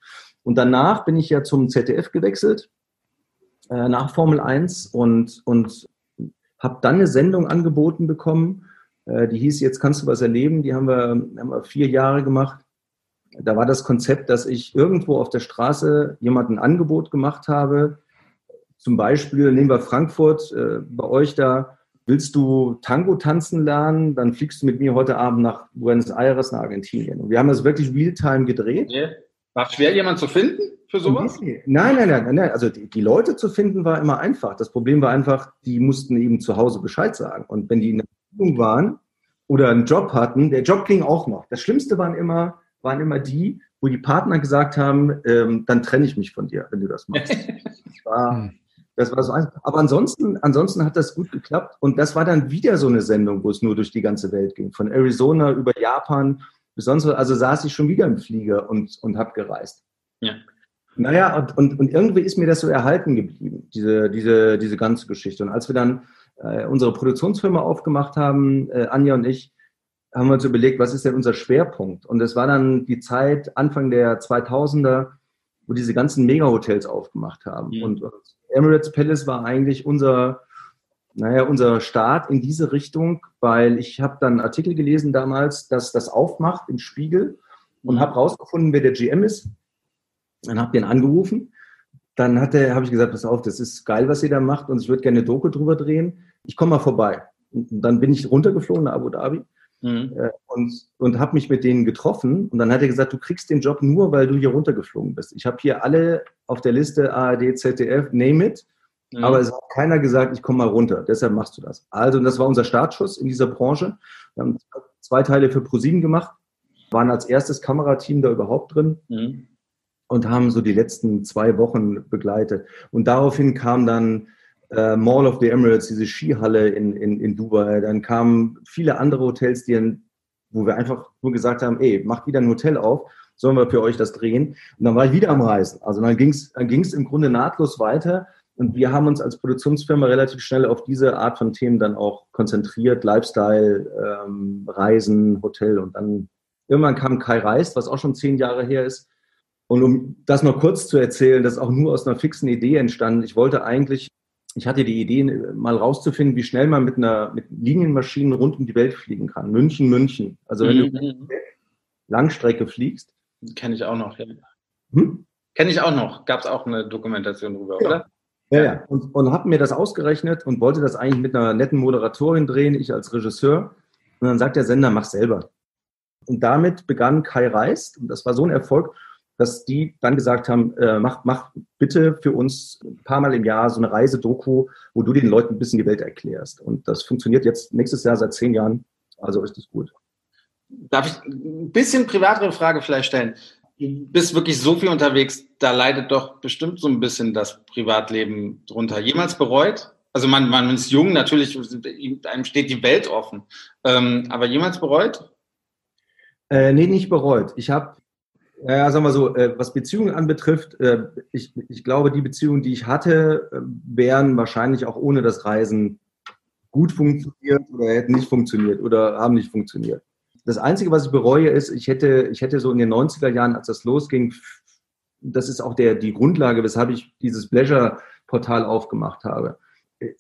Und danach bin ich ja zum ZDF gewechselt, äh, nach Formel 1 und, und habe dann eine Sendung angeboten bekommen, äh, die hieß Jetzt kannst du was erleben. Die haben wir, haben wir vier Jahre gemacht. Da war das Konzept, dass ich irgendwo auf der Straße jemandem ein Angebot gemacht habe, zum Beispiel nehmen wir Frankfurt, äh, bei euch da, willst du Tango tanzen lernen, dann fliegst du mit mir heute Abend nach Buenos Aires, nach Argentinien. Und wir haben das wirklich real-time gedreht. Yeah. War schwer, jemanden zu finden für sowas? Nein, nein, nein, nein. Also die, die, Leute zu finden war immer einfach. Das Problem war einfach, die mussten eben zu Hause Bescheid sagen. Und wenn die in der Beziehung waren oder einen Job hatten, der Job ging auch noch. Das Schlimmste waren immer, waren immer die, wo die Partner gesagt haben, ähm, dann trenne ich mich von dir, wenn du das machst. Das war, hm. Das war so eins. Aber ansonsten, ansonsten hat das gut geklappt. Und das war dann wieder so eine Sendung, wo es nur durch die ganze Welt ging. Von Arizona über Japan bis sonst was. Also saß ich schon wieder im Flieger und, und hab gereist. Ja. Naja, und, und, und irgendwie ist mir das so erhalten geblieben, diese, diese, diese ganze Geschichte. Und als wir dann äh, unsere Produktionsfirma aufgemacht haben, äh, Anja und ich, haben wir uns überlegt, was ist denn unser Schwerpunkt? Und es war dann die Zeit Anfang der 2000er, wo diese ganzen Mega-Hotels aufgemacht haben. Mhm. Und, und Emirates Palace war eigentlich unser, naja, unser Start in diese Richtung, weil ich habe dann Artikel gelesen damals, dass das aufmacht im Spiegel und Mhm. habe rausgefunden, wer der GM ist. Dann habe den angerufen. Dann habe ich gesagt, pass auf, das ist geil, was ihr da macht und ich würde gerne eine Doku drüber drehen. Ich komme mal vorbei. Und dann bin ich runtergeflogen nach Abu Dhabi Mhm. äh, und, und habe mich mit denen getroffen. Und dann hat er gesagt, du kriegst den Job nur, weil du hier runtergeflogen bist. Ich habe hier alle auf der Liste ARD, ZDF, name it. Mhm. Aber es hat keiner gesagt, ich komme mal runter. Deshalb machst du das. Also, und das war unser Startschuss in dieser Branche. Wir haben zwei Teile für ProSieben gemacht, waren als erstes Kamerateam da überhaupt drin Mhm. und haben so die letzten zwei Wochen begleitet. Und daraufhin kam dann äh, Mall of the Emirates, diese Skihalle in, in, in Dubai. Dann kamen viele andere Hotels, die, wo wir einfach nur gesagt haben, ey, macht wieder ein Hotel auf, sollen wir für euch das drehen? Und dann war ich wieder am Reisen. Also dann ging es dann ging's im Grunde nahtlos weiter. Und wir haben uns als Produktionsfirma relativ schnell auf diese Art von Themen dann auch konzentriert. Lifestyle, ähm, Reisen, Hotel. Und dann irgendwann kam Kai Reist, was auch schon zehn Jahre her ist. Und um das noch kurz zu erzählen, das ist auch nur aus einer fixen Idee entstanden. Ich wollte eigentlich, ich hatte die Idee, mal rauszufinden, wie schnell man mit einer mit Linienmaschinen rund um die Welt fliegen kann. München, München. Also wenn du Mhm. Langstrecke fliegst. Kenne ich auch noch. Ja. Hm? Kenne ich auch noch. Gab es auch eine Dokumentation drüber, Ja. oder? Ja, ja. Und, und habe mir das ausgerechnet und wollte das eigentlich mit einer netten Moderatorin drehen, ich als Regisseur. Und dann sagt der Sender, mach selber. Und damit begann Kai Reist. Und das war so ein Erfolg, dass die dann gesagt haben, äh, mach, mach bitte für uns ein paar Mal im Jahr so eine Reisedoku, wo du den Leuten ein bisschen die Welt erklärst. Und das funktioniert jetzt nächstes Jahr seit zehn Jahren. Also richtig gut. Darf ich ein bisschen privatere Frage vielleicht stellen? Du bist wirklich so viel unterwegs, da leidet doch bestimmt so ein bisschen das Privatleben drunter. Jemals bereut? Also man, man ist jung, natürlich, einem steht die Welt offen. Ähm, aber jemals bereut? Äh, nee, nicht bereut. Ich habe, ja, sagen wir so, äh, was Beziehungen anbetrifft, äh, ich, ich glaube, die Beziehungen, die ich hatte, äh, wären wahrscheinlich auch ohne das Reisen gut funktioniert oder hätten nicht funktioniert oder haben nicht funktioniert. Das Einzige, was ich bereue, ist, ich hätte, ich hätte so in den 90er Jahren, als das losging, das ist auch der, die Grundlage, weshalb ich dieses Pleasure-Portal aufgemacht habe.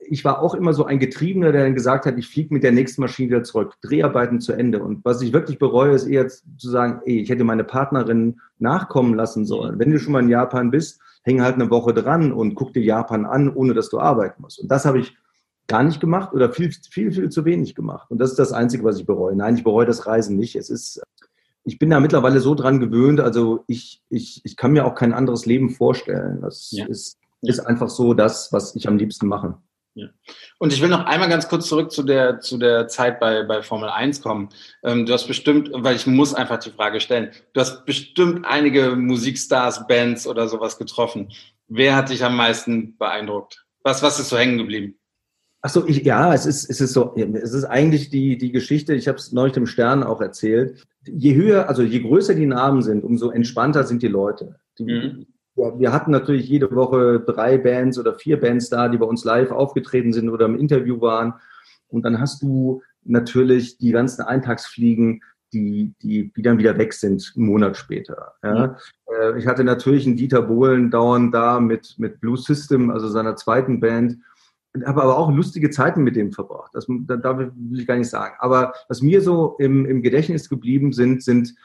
Ich war auch immer so ein Getriebener, der dann gesagt hat, ich fliege mit der nächsten Maschine wieder zurück, Dreharbeiten zu Ende. Und was ich wirklich bereue, ist eher zu sagen, ey, ich hätte meine Partnerin nachkommen lassen sollen. Wenn du schon mal in Japan bist, häng halt eine Woche dran und guck dir Japan an, ohne dass du arbeiten musst. Und das habe ich gar nicht gemacht oder viel, viel, viel zu wenig gemacht. Und das ist das Einzige, was ich bereue. Nein, ich bereue das Reisen nicht. Es ist, ich bin da mittlerweile so dran gewöhnt, also ich, ich, ich kann mir auch kein anderes Leben vorstellen. Das Ja. ist, ist einfach so das, was ich am liebsten mache. Und ich will noch einmal ganz kurz zurück zu der, zu der Zeit bei, bei Formel 1 kommen. Ähm, du hast bestimmt, weil ich muss einfach die Frage stellen, du hast bestimmt einige Musikstars, Bands oder sowas getroffen. Wer hat dich am meisten beeindruckt? Was, was ist so hängen geblieben? Ach so, ich, ja, es ist, es ist so, es ist eigentlich die, die Geschichte, ich habe es neulich dem Stern auch erzählt. Je höher, also je größer die Namen sind, umso entspannter sind die Leute. Die, Mhm. Ja, wir hatten natürlich jede Woche drei Bands oder vier Bands da, die bei uns live aufgetreten sind oder im Interview waren. Und dann hast du natürlich die ganzen Eintagsfliegen, die, die, die dann wieder weg sind, einen Monat später. Ja. Äh, Ich hatte natürlich einen Dieter Bohlen dauernd da mit, mit Blue System, also seiner zweiten Band habe aber auch lustige Zeiten mit dem verbracht. Das da, da will ich gar nicht sagen. Aber was mir so im, im Gedächtnis geblieben sind, sind,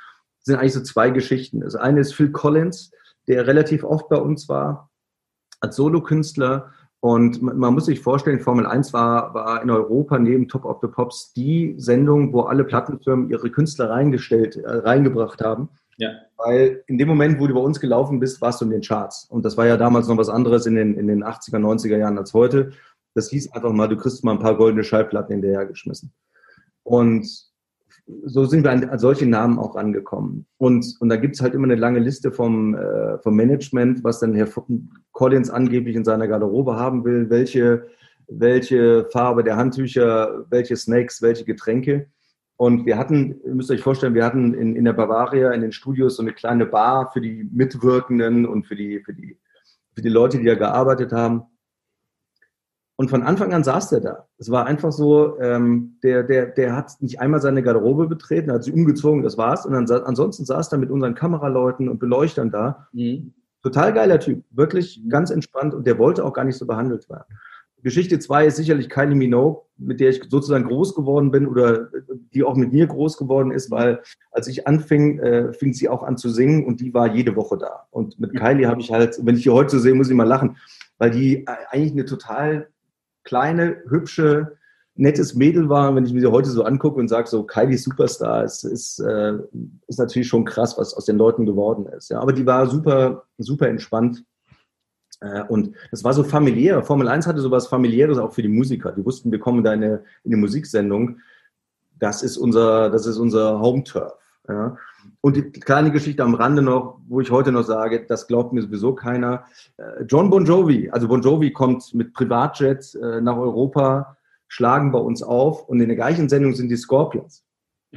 sind eigentlich so zwei Geschichten. Das eine ist Phil Collins, der relativ oft bei uns war, als Solokünstler. Und man, muss sich vorstellen, Formel 1 war, war in Europa neben Top of the Pops die Sendung, wo alle Plattenfirmen ihre Künstler reingestellt, äh, reingebracht haben. Ja. Weil in dem Moment, wo du bei uns gelaufen bist, warst du in den Charts. Und das war ja damals noch was anderes in den, in den 80er, 90er Jahren als heute. Das hieß einfach mal, du kriegst mal ein paar goldene Schallplatten hinterhergeschmissen. Und so sind wir an, an solche Namen auch rangekommen. Und, und da gibt es halt immer eine lange Liste vom, äh, vom Management, was dann Herr Collins angeblich in seiner Garderobe haben will, welche, welche Farbe der Handtücher, welche Snacks, welche Getränke. Und wir hatten, ihr müsst euch vorstellen, wir hatten in, in der Bavaria, in den Studios so eine kleine Bar für die Mitwirkenden und für die, für die, für die Leute, die da gearbeitet haben. Und von Anfang an saß der da. Es war einfach so, ähm, der, der, der hat nicht einmal seine Garderobe betreten, hat sie umgezogen, das war's. Und dann ansonsten saß er mit unseren Kameraleuten und Beleuchtern da. Mhm. Total geiler Typ, wirklich ganz entspannt und der wollte auch gar nicht so behandelt werden. Geschichte zwei ist sicherlich Kylie Minogue, mit der ich sozusagen groß geworden bin oder die auch mit mir groß geworden ist, weil als ich anfing, äh, fing sie auch an zu singen und die war jede Woche da. Und mit Kylie habe ich halt, wenn ich die heute so sehe, muss ich mal lachen, weil die eigentlich eine total kleine, hübsche, nettes Mädel war. Wenn ich mir sie heute so angucke und sage, so Kylie Superstar, ist, ist, äh, ist natürlich schon krass, was aus den Leuten geworden ist. Ja, aber die war super, super entspannt. Äh, und das war so familiär. Formel 1 hatte sowas familiäres auch für die Musiker. Die wussten, wir kommen da in eine, in eine Musiksendung. Das ist unser, das ist unser Home-Turf. Ja. Und die kleine Geschichte am Rande noch, wo ich heute noch sage, das glaubt mir sowieso keiner. Äh, John Bon Jovi, also Bon Jovi kommt mit Privatjet äh, nach Europa, schlagen bei uns auf und in der gleichen Sendung sind die Scorpions.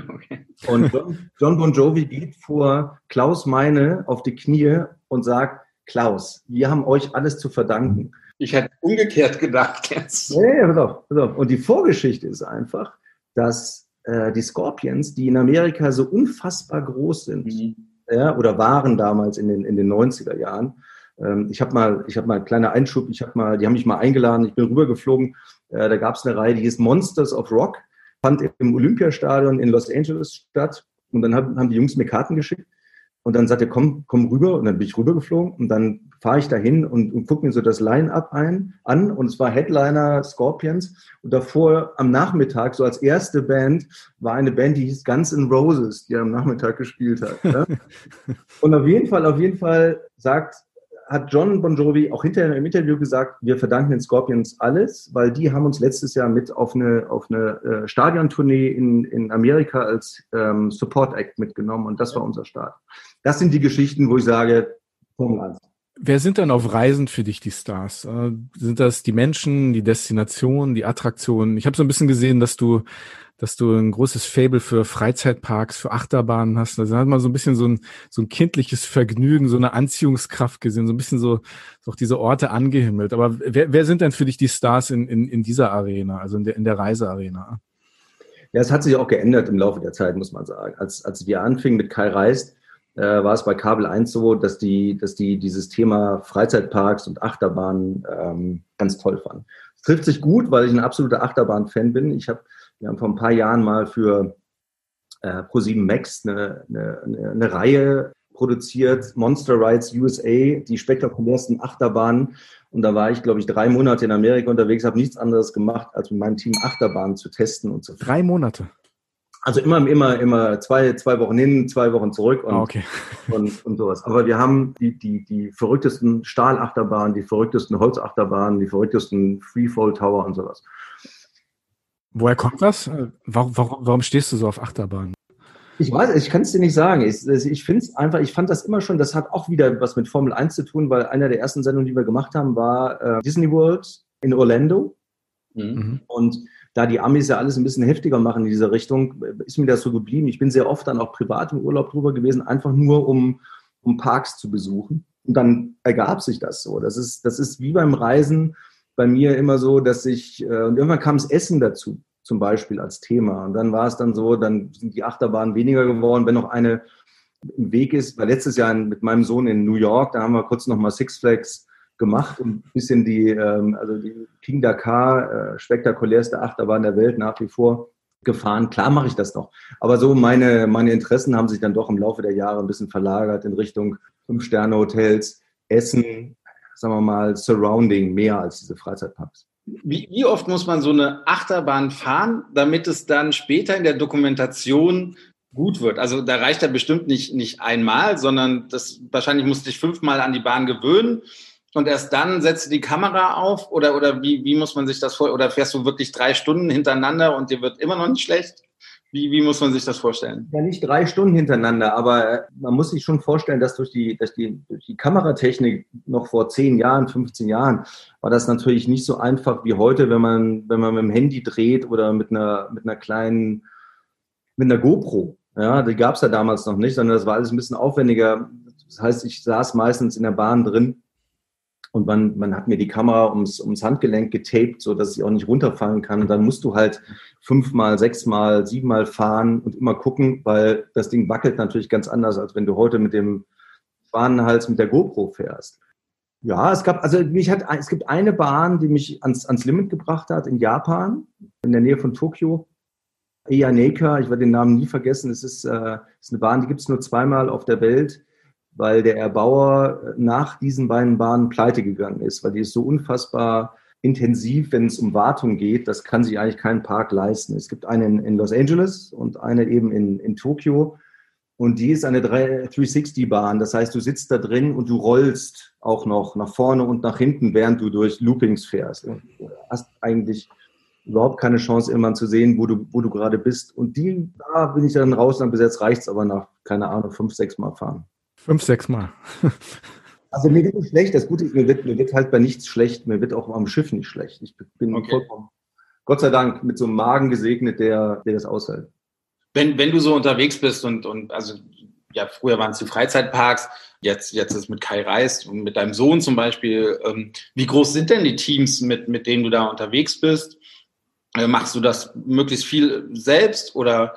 Okay. Und John Bon Jovi geht vor Klaus Meine auf die Knie und sagt, Klaus, wir haben euch alles zu verdanken. Ich hätte umgekehrt gedacht jetzt. Nee, pass auf, pass auf. Und die Vorgeschichte ist einfach, dass äh, die Scorpions, die in Amerika so unfassbar groß sind, mhm. ja, oder waren damals in den, in den 90er Jahren. Ähm, ich habe mal, ich habe mal einen kleinen Einschub, ich habe mal, die haben mich mal eingeladen, ich bin rübergeflogen, äh, da gab es eine Reihe, die hieß Monsters of Rock, fand im Olympiastadion in Los Angeles statt und dann haben, haben die Jungs mir Karten geschickt und dann sagte er, komm, komm rüber. Und dann bin ich rübergeflogen und dann fahre ich dahin und, und gucke mir so das Line-Up ein, an. Und es war Headliner Scorpions. Und davor am Nachmittag, so als erste Band, war eine Band, die hieß Guns N' Roses, die am Nachmittag gespielt hat. Ja? und auf jeden Fall, auf jeden Fall sagt hat John Bon Jovi auch hinterher im Interview gesagt, wir verdanken den Scorpions alles, weil die haben uns letztes Jahr mit auf eine, auf eine äh, Stadiontournee in, in Amerika als ähm, Support Act mitgenommen und das war unser Start. Das sind die Geschichten, wo ich sage, Formel 1. Wer sind dann auf Reisen für dich die Stars? Äh, sind das die Menschen, die Destinationen, die Attraktionen? Ich habe so ein bisschen gesehen, dass du dass du ein großes Fable für Freizeitparks, für Achterbahnen hast. Also hat man so ein bisschen so ein, so ein kindliches Vergnügen, so eine Anziehungskraft gesehen, so ein bisschen so, so auch diese Orte angehimmelt. Aber wer, wer sind denn für dich die Stars in, in, in dieser Arena, also in der, in der Reisearena? Ja, es hat sich auch geändert im Laufe der Zeit, muss man sagen. Als, als wir anfingen mit Kai Reist, äh, war es bei Kabel 1 so, dass die, dass die dieses Thema Freizeitparks und Achterbahnen ähm, ganz toll fanden. Es trifft sich gut, weil ich ein absoluter Achterbahn-Fan bin. Ich habe wir haben vor ein paar Jahren mal für äh, Pro7 Max eine, eine, eine Reihe produziert, Monster Rides USA, die spektakulärsten Achterbahnen. Und da war ich, glaube ich, drei Monate in Amerika unterwegs, habe nichts anderes gemacht, als mit meinem Team Achterbahnen zu testen und zu. Drei Monate? Also immer, immer, immer zwei, zwei Wochen hin, zwei Wochen zurück und, ah, okay. und, und sowas. Aber wir haben die, die, die verrücktesten Stahlachterbahnen, die verrücktesten Holzachterbahnen, die verrücktesten Freefall Tower und sowas. Woher kommt das? Warum, warum, warum stehst du so auf Achterbahn? Ich weiß, ich kann es dir nicht sagen. Ich, ich finde es einfach, ich fand das immer schon, das hat auch wieder was mit Formel 1 zu tun, weil einer der ersten Sendungen, die wir gemacht haben, war äh, Disney World in Orlando. Mhm. Und da die Amis ja alles ein bisschen heftiger machen in dieser Richtung, ist mir das so geblieben. Ich bin sehr oft dann auch privat im Urlaub drüber gewesen, einfach nur um, um Parks zu besuchen. Und dann ergab sich das so. Das ist, das ist wie beim Reisen bei mir immer so, dass ich, äh, und irgendwann kam das Essen dazu zum Beispiel als Thema. Und dann war es dann so, dann sind die Achterbahnen weniger geworden, wenn noch eine im Weg ist. Weil letztes Jahr mit meinem Sohn in New York, da haben wir kurz nochmal Six Flags gemacht und ein bisschen die, ähm, also die King Dakar, äh, spektakulärste Achterbahn der Welt nach wie vor gefahren. Klar mache ich das noch. Aber so meine, meine Interessen haben sich dann doch im Laufe der Jahre ein bisschen verlagert in Richtung Fünf-Sterne-Hotels, Essen, sagen wir mal, Surrounding mehr als diese Freizeitparks. Wie, wie oft muss man so eine Achterbahn fahren, damit es dann später in der Dokumentation gut wird? Also da reicht ja bestimmt nicht, nicht einmal, sondern das wahrscheinlich musst du dich fünfmal an die Bahn gewöhnen und erst dann setzt du die Kamera auf oder, oder wie, wie muss man sich das vor? Oder fährst du wirklich drei Stunden hintereinander und dir wird immer noch nicht schlecht? Wie, wie muss man sich das vorstellen? Ja, nicht drei Stunden hintereinander, aber äh, man muss sich schon vorstellen, dass durch die, durch die, durch die Kameratechnik noch vor zehn Jahren, 15 Jahren, war das natürlich nicht so einfach wie heute, wenn man, wenn man mit dem Handy dreht oder mit einer, mit einer kleinen, mit einer GoPro. Ja, die gab es ja damals noch nicht, sondern das war alles ein bisschen aufwendiger. Das heißt, ich saß meistens in der Bahn drin und man, man hat mir die Kamera ums, ums Handgelenk getaped, so dass ich auch nicht runterfallen kann. Und dann musst du halt fünfmal, sechsmal, siebenmal fahren und immer gucken, weil das Ding wackelt natürlich ganz anders, als wenn du heute mit dem Fahnenhals mit der GoPro fährst. Ja, es gab, also mich hat, es gibt eine Bahn, die mich ans, ans Limit gebracht hat in Japan, in der Nähe von Tokio. Eyaneka, ich werde den Namen nie vergessen. Es ist, äh, ist eine Bahn, die gibt es nur zweimal auf der Welt weil der Erbauer nach diesen beiden Bahnen pleite gegangen ist, weil die ist so unfassbar intensiv, wenn es um Wartung geht. Das kann sich eigentlich kein Park leisten. Es gibt eine in, Los Angeles und eine eben in, in Tokio. Und die ist eine 360-Bahn. Das heißt, du sitzt da drin und du rollst auch noch nach vorne und nach hinten, während du durch Loopings fährst. Du hast eigentlich überhaupt keine Chance, irgendwann zu sehen, wo du, wo du gerade bist. Und die, da bin ich dann raus, dann bis jetzt reicht es aber nach, keine Ahnung, fünf, sechs Mal fahren. Fünf, sechs Mal. also mir wird nicht schlecht. Das Gute ist, mir wird, mir wird halt bei nichts schlecht. Mir wird auch am Schiff nicht schlecht. Ich bin okay. vollkommen, Gott sei Dank, mit so einem Magen gesegnet, der, der das aushält. Wenn, wenn du so unterwegs bist und, und also ja, früher waren es die Freizeitparks, jetzt, jetzt ist mit Kai Reis und mit deinem Sohn zum Beispiel. Ähm, wie groß sind denn die Teams, mit, mit denen du da unterwegs bist? Äh, machst du das möglichst viel selbst oder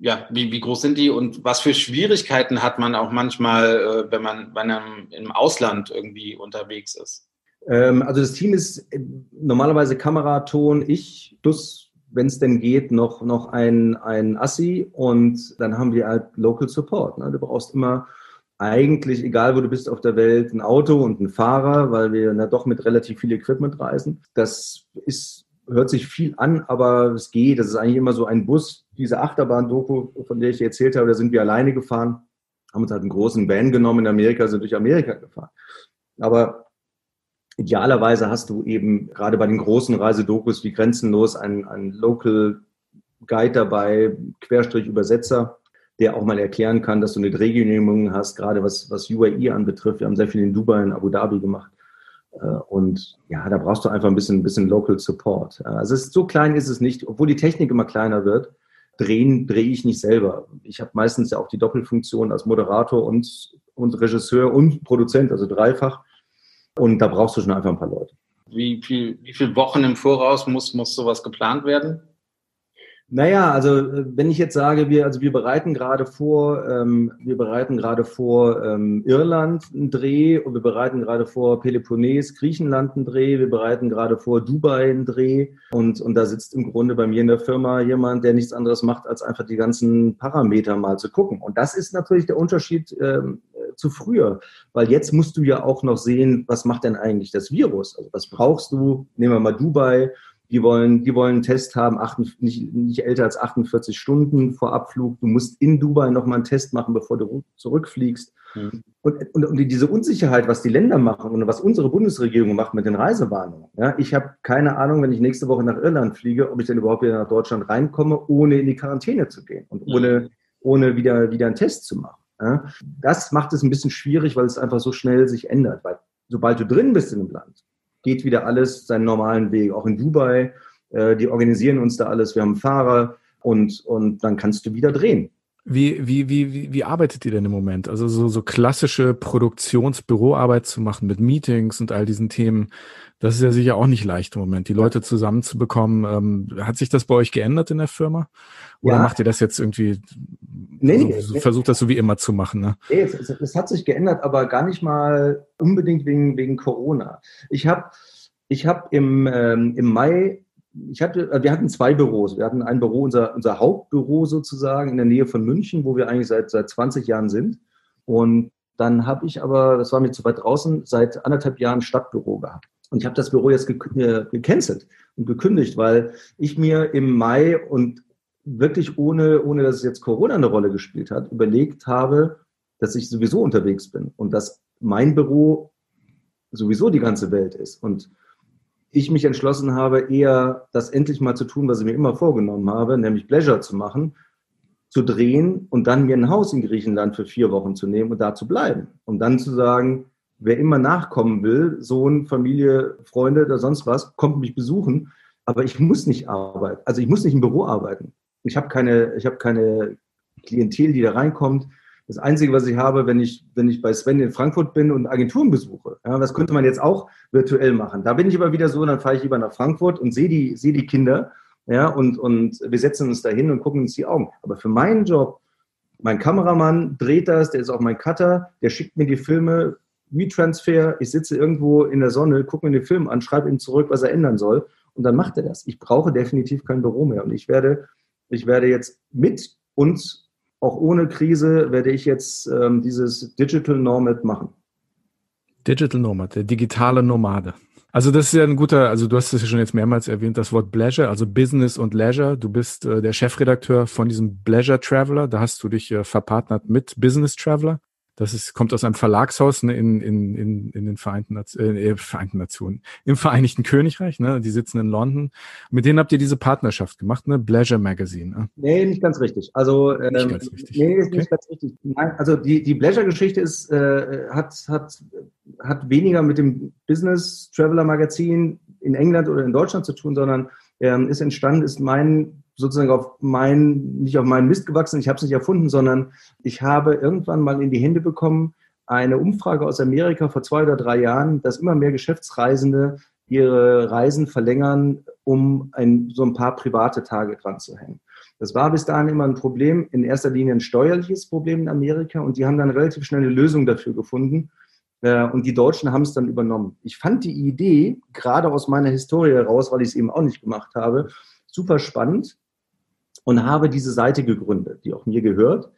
ja, wie, wie groß sind die und was für Schwierigkeiten hat man auch manchmal, äh, wenn man, wenn man im Ausland irgendwie unterwegs ist? Ähm, also das Team ist äh, normalerweise Kameraton, ich plus, wenn es denn geht, noch, noch ein, ein Assi und dann haben wir halt Local Support. Ne? Du brauchst immer eigentlich, egal wo du bist auf der Welt, ein Auto und einen Fahrer, weil wir na doch mit relativ viel Equipment reisen. Das ist hört sich viel an, aber es geht. Das ist eigentlich immer so ein Bus. Diese Achterbahn-Doku, von der ich erzählt habe, da sind wir alleine gefahren, haben uns halt einen großen Van genommen in Amerika, sind durch Amerika gefahren. Aber idealerweise hast du eben gerade bei den großen Reisedokus wie Grenzenlos einen, einen Local Guide dabei, Querstrich Übersetzer, der auch mal erklären kann, dass du eine Drehgenehmigung hast, gerade was, was UAE anbetrifft. Wir haben sehr viel in Dubai und Abu Dhabi gemacht. Äh, und ja, da brauchst du einfach ein bisschen, ein bisschen Local Support. Äh, also ist, so klein ist es nicht, obwohl die Technik immer kleiner wird. Drehen drehe ich nicht selber. Ich habe meistens ja auch die Doppelfunktion als Moderator und, und Regisseur und Produzent, also dreifach. Und da brauchst du schon einfach ein paar Leute. Wie viel, wie viele Wochen im Voraus muss, muss sowas geplant werden? Naja, also äh, wenn ich jetzt sage, wir, also wir bereiten gerade vor, ähm, wir bereiten gerade vor ähm, Irland einen Dreh und wir bereiten gerade vor Peloponnes, Griechenland einen Dreh, wir bereiten gerade vor Dubai einen Dreh und, und da sitzt im Grunde bei mir in der Firma jemand, der nichts anderes macht, als einfach die ganzen Parameter mal zu gucken. Und das ist natürlich der Unterschied ähm, zu früher, weil jetzt musst du ja auch noch sehen, was macht denn eigentlich das Virus? Also was brauchst du? Nehmen wir mal Dubai die wollen, die wollen einen Test haben, acht, nicht, nicht älter als 48 Stunden vor Abflug. Du musst in Dubai nochmal einen Test machen, bevor du zurückfliegst. Mhm. Und, und, und, diese Unsicherheit, was die Länder machen und was unsere Bundesregierung macht mit den Reisewarnungen. Ja, ich habe keine Ahnung, wenn ich nächste Woche nach Irland fliege, ob ich denn überhaupt wieder nach Deutschland reinkomme, ohne in die Quarantäne zu gehen und ohne, mhm. ohne wieder, wieder einen Test zu machen. Ja, das macht es ein bisschen schwierig, weil es einfach so schnell sich ändert. Weil sobald du drin bist in einem Land, geht wieder alles seinen normalen Weg. Auch in Dubai, äh, die organisieren uns da alles. Wir haben Fahrer und, und dann kannst du wieder drehen. Wie, wie, wie, wie, arbeitet ihr denn im Moment? Also so, so klassische Produktionsbüroarbeit zu machen mit Meetings und all diesen Themen, das ist ja sicher auch nicht leicht im Moment, die Leute zusammenzubekommen. Ähm, hat sich das bei euch geändert in der Firma? Oder ja. macht ihr das jetzt irgendwie, nee, nee, so, versucht das so wie immer zu machen? Ne? Nee, es, es, es, hat sich geändert, aber gar nicht mal unbedingt wegen, wegen Corona. Ich habe ich hab im, ähm, im Mai ich hatte, äh, wir hatten zwei Büros. Wir hatten ein Büro, unser, unser Hauptbüro sozusagen in der Nähe von München, wo wir eigentlich seit, seit 20 Jahren sind. Und dann habe ich aber, das war mir zu weit draußen, seit anderthalb Jahren Stadtbüro gehabt. Und ich habe das Büro jetzt äh, gecancelt und gekündigt, weil ich mir im Mai und wirklich ohne, ohne dass jetzt Corona eine Rolle gespielt hat, überlegt habe, dass ich sowieso unterwegs bin und dass mein Büro sowieso die ganze Welt ist. Und ich mich entschlossen habe, eher das endlich mal zu tun, was ich mir immer vorgenommen habe, nämlich Pleasure zu machen zu drehen und dann mir ein Haus in Griechenland für vier Wochen zu nehmen und da zu bleiben. Und dann zu sagen, wer immer nachkommen will, Sohn, Familie, Freunde oder sonst was, kommt mich besuchen. Aber ich muss nicht arbeiten. Also ich muss nicht im Büro arbeiten. Ich habe keine, ich habe keine Klientel, die da reinkommt. Das Einzige, was ich habe, wenn ich, wenn ich bei Sven in Frankfurt bin und Agenturen besuche, ja, das könnte man jetzt auch virtuell machen. Da bin ich aber wieder so, dann fahre ich lieber nach Frankfurt und sehe die, sehe die Kinder, ja, und, und wir setzen uns da hin und gucken uns die Augen. Aber für meinen Job, mein Kameramann dreht das, der ist auch mein Cutter, der schickt mir die Filme, wie Transfer, ich sitze irgendwo in der Sonne, gucke mir den Film an, schreibe ihm zurück, was er ändern soll und dann macht er das. Ich brauche definitiv kein Büro mehr und ich werde, ich werde jetzt mit uns auch ohne Krise werde ich jetzt ähm, dieses Digital Nomad machen. Digital Nomad, der digitale Nomade. Also das ist ja ein guter, also du hast es ja schon jetzt mehrmals erwähnt, das Wort Pleasure, also Business und Leisure. Du bist äh, der Chefredakteur von diesem Pleasure Traveler. Da hast du dich äh, verpartnert mit Business Traveler. Das ist, kommt aus einem Verlagshaus ne, in, in, in, in den Vereinten, äh, Vereinten Nationen, im Vereinigten Königreich. Ne, die sitzen in London. Mit denen habt ihr diese Partnerschaft gemacht, ne? Pleasure Magazine. Ne? Nee, nicht ganz richtig. Also ähm, nicht ganz richtig. Nee, ist okay. nicht ganz richtig. Nein, also die, die Pleasure-Geschichte ist, äh, hat, hat, hat weniger mit dem Business Traveler Magazin in England oder in Deutschland zu tun, sondern ähm, ist entstanden, ist mein sozusagen auf mein, nicht auf meinen Mist gewachsen, ich habe es nicht erfunden, sondern ich habe irgendwann mal in die Hände bekommen, eine Umfrage aus Amerika vor zwei oder drei Jahren, dass immer mehr Geschäftsreisende ihre Reisen verlängern, um ein, so ein paar private Tage dran zu hängen. Das war bis dahin immer ein Problem, in erster Linie ein steuerliches Problem in Amerika und die haben dann relativ schnell eine Lösung dafür gefunden. Äh, und die Deutschen haben es dann übernommen. Ich fand die Idee, gerade aus meiner Historie heraus, weil ich es eben auch nicht gemacht habe, super spannend und habe diese Seite gegründet, die auch mir gehört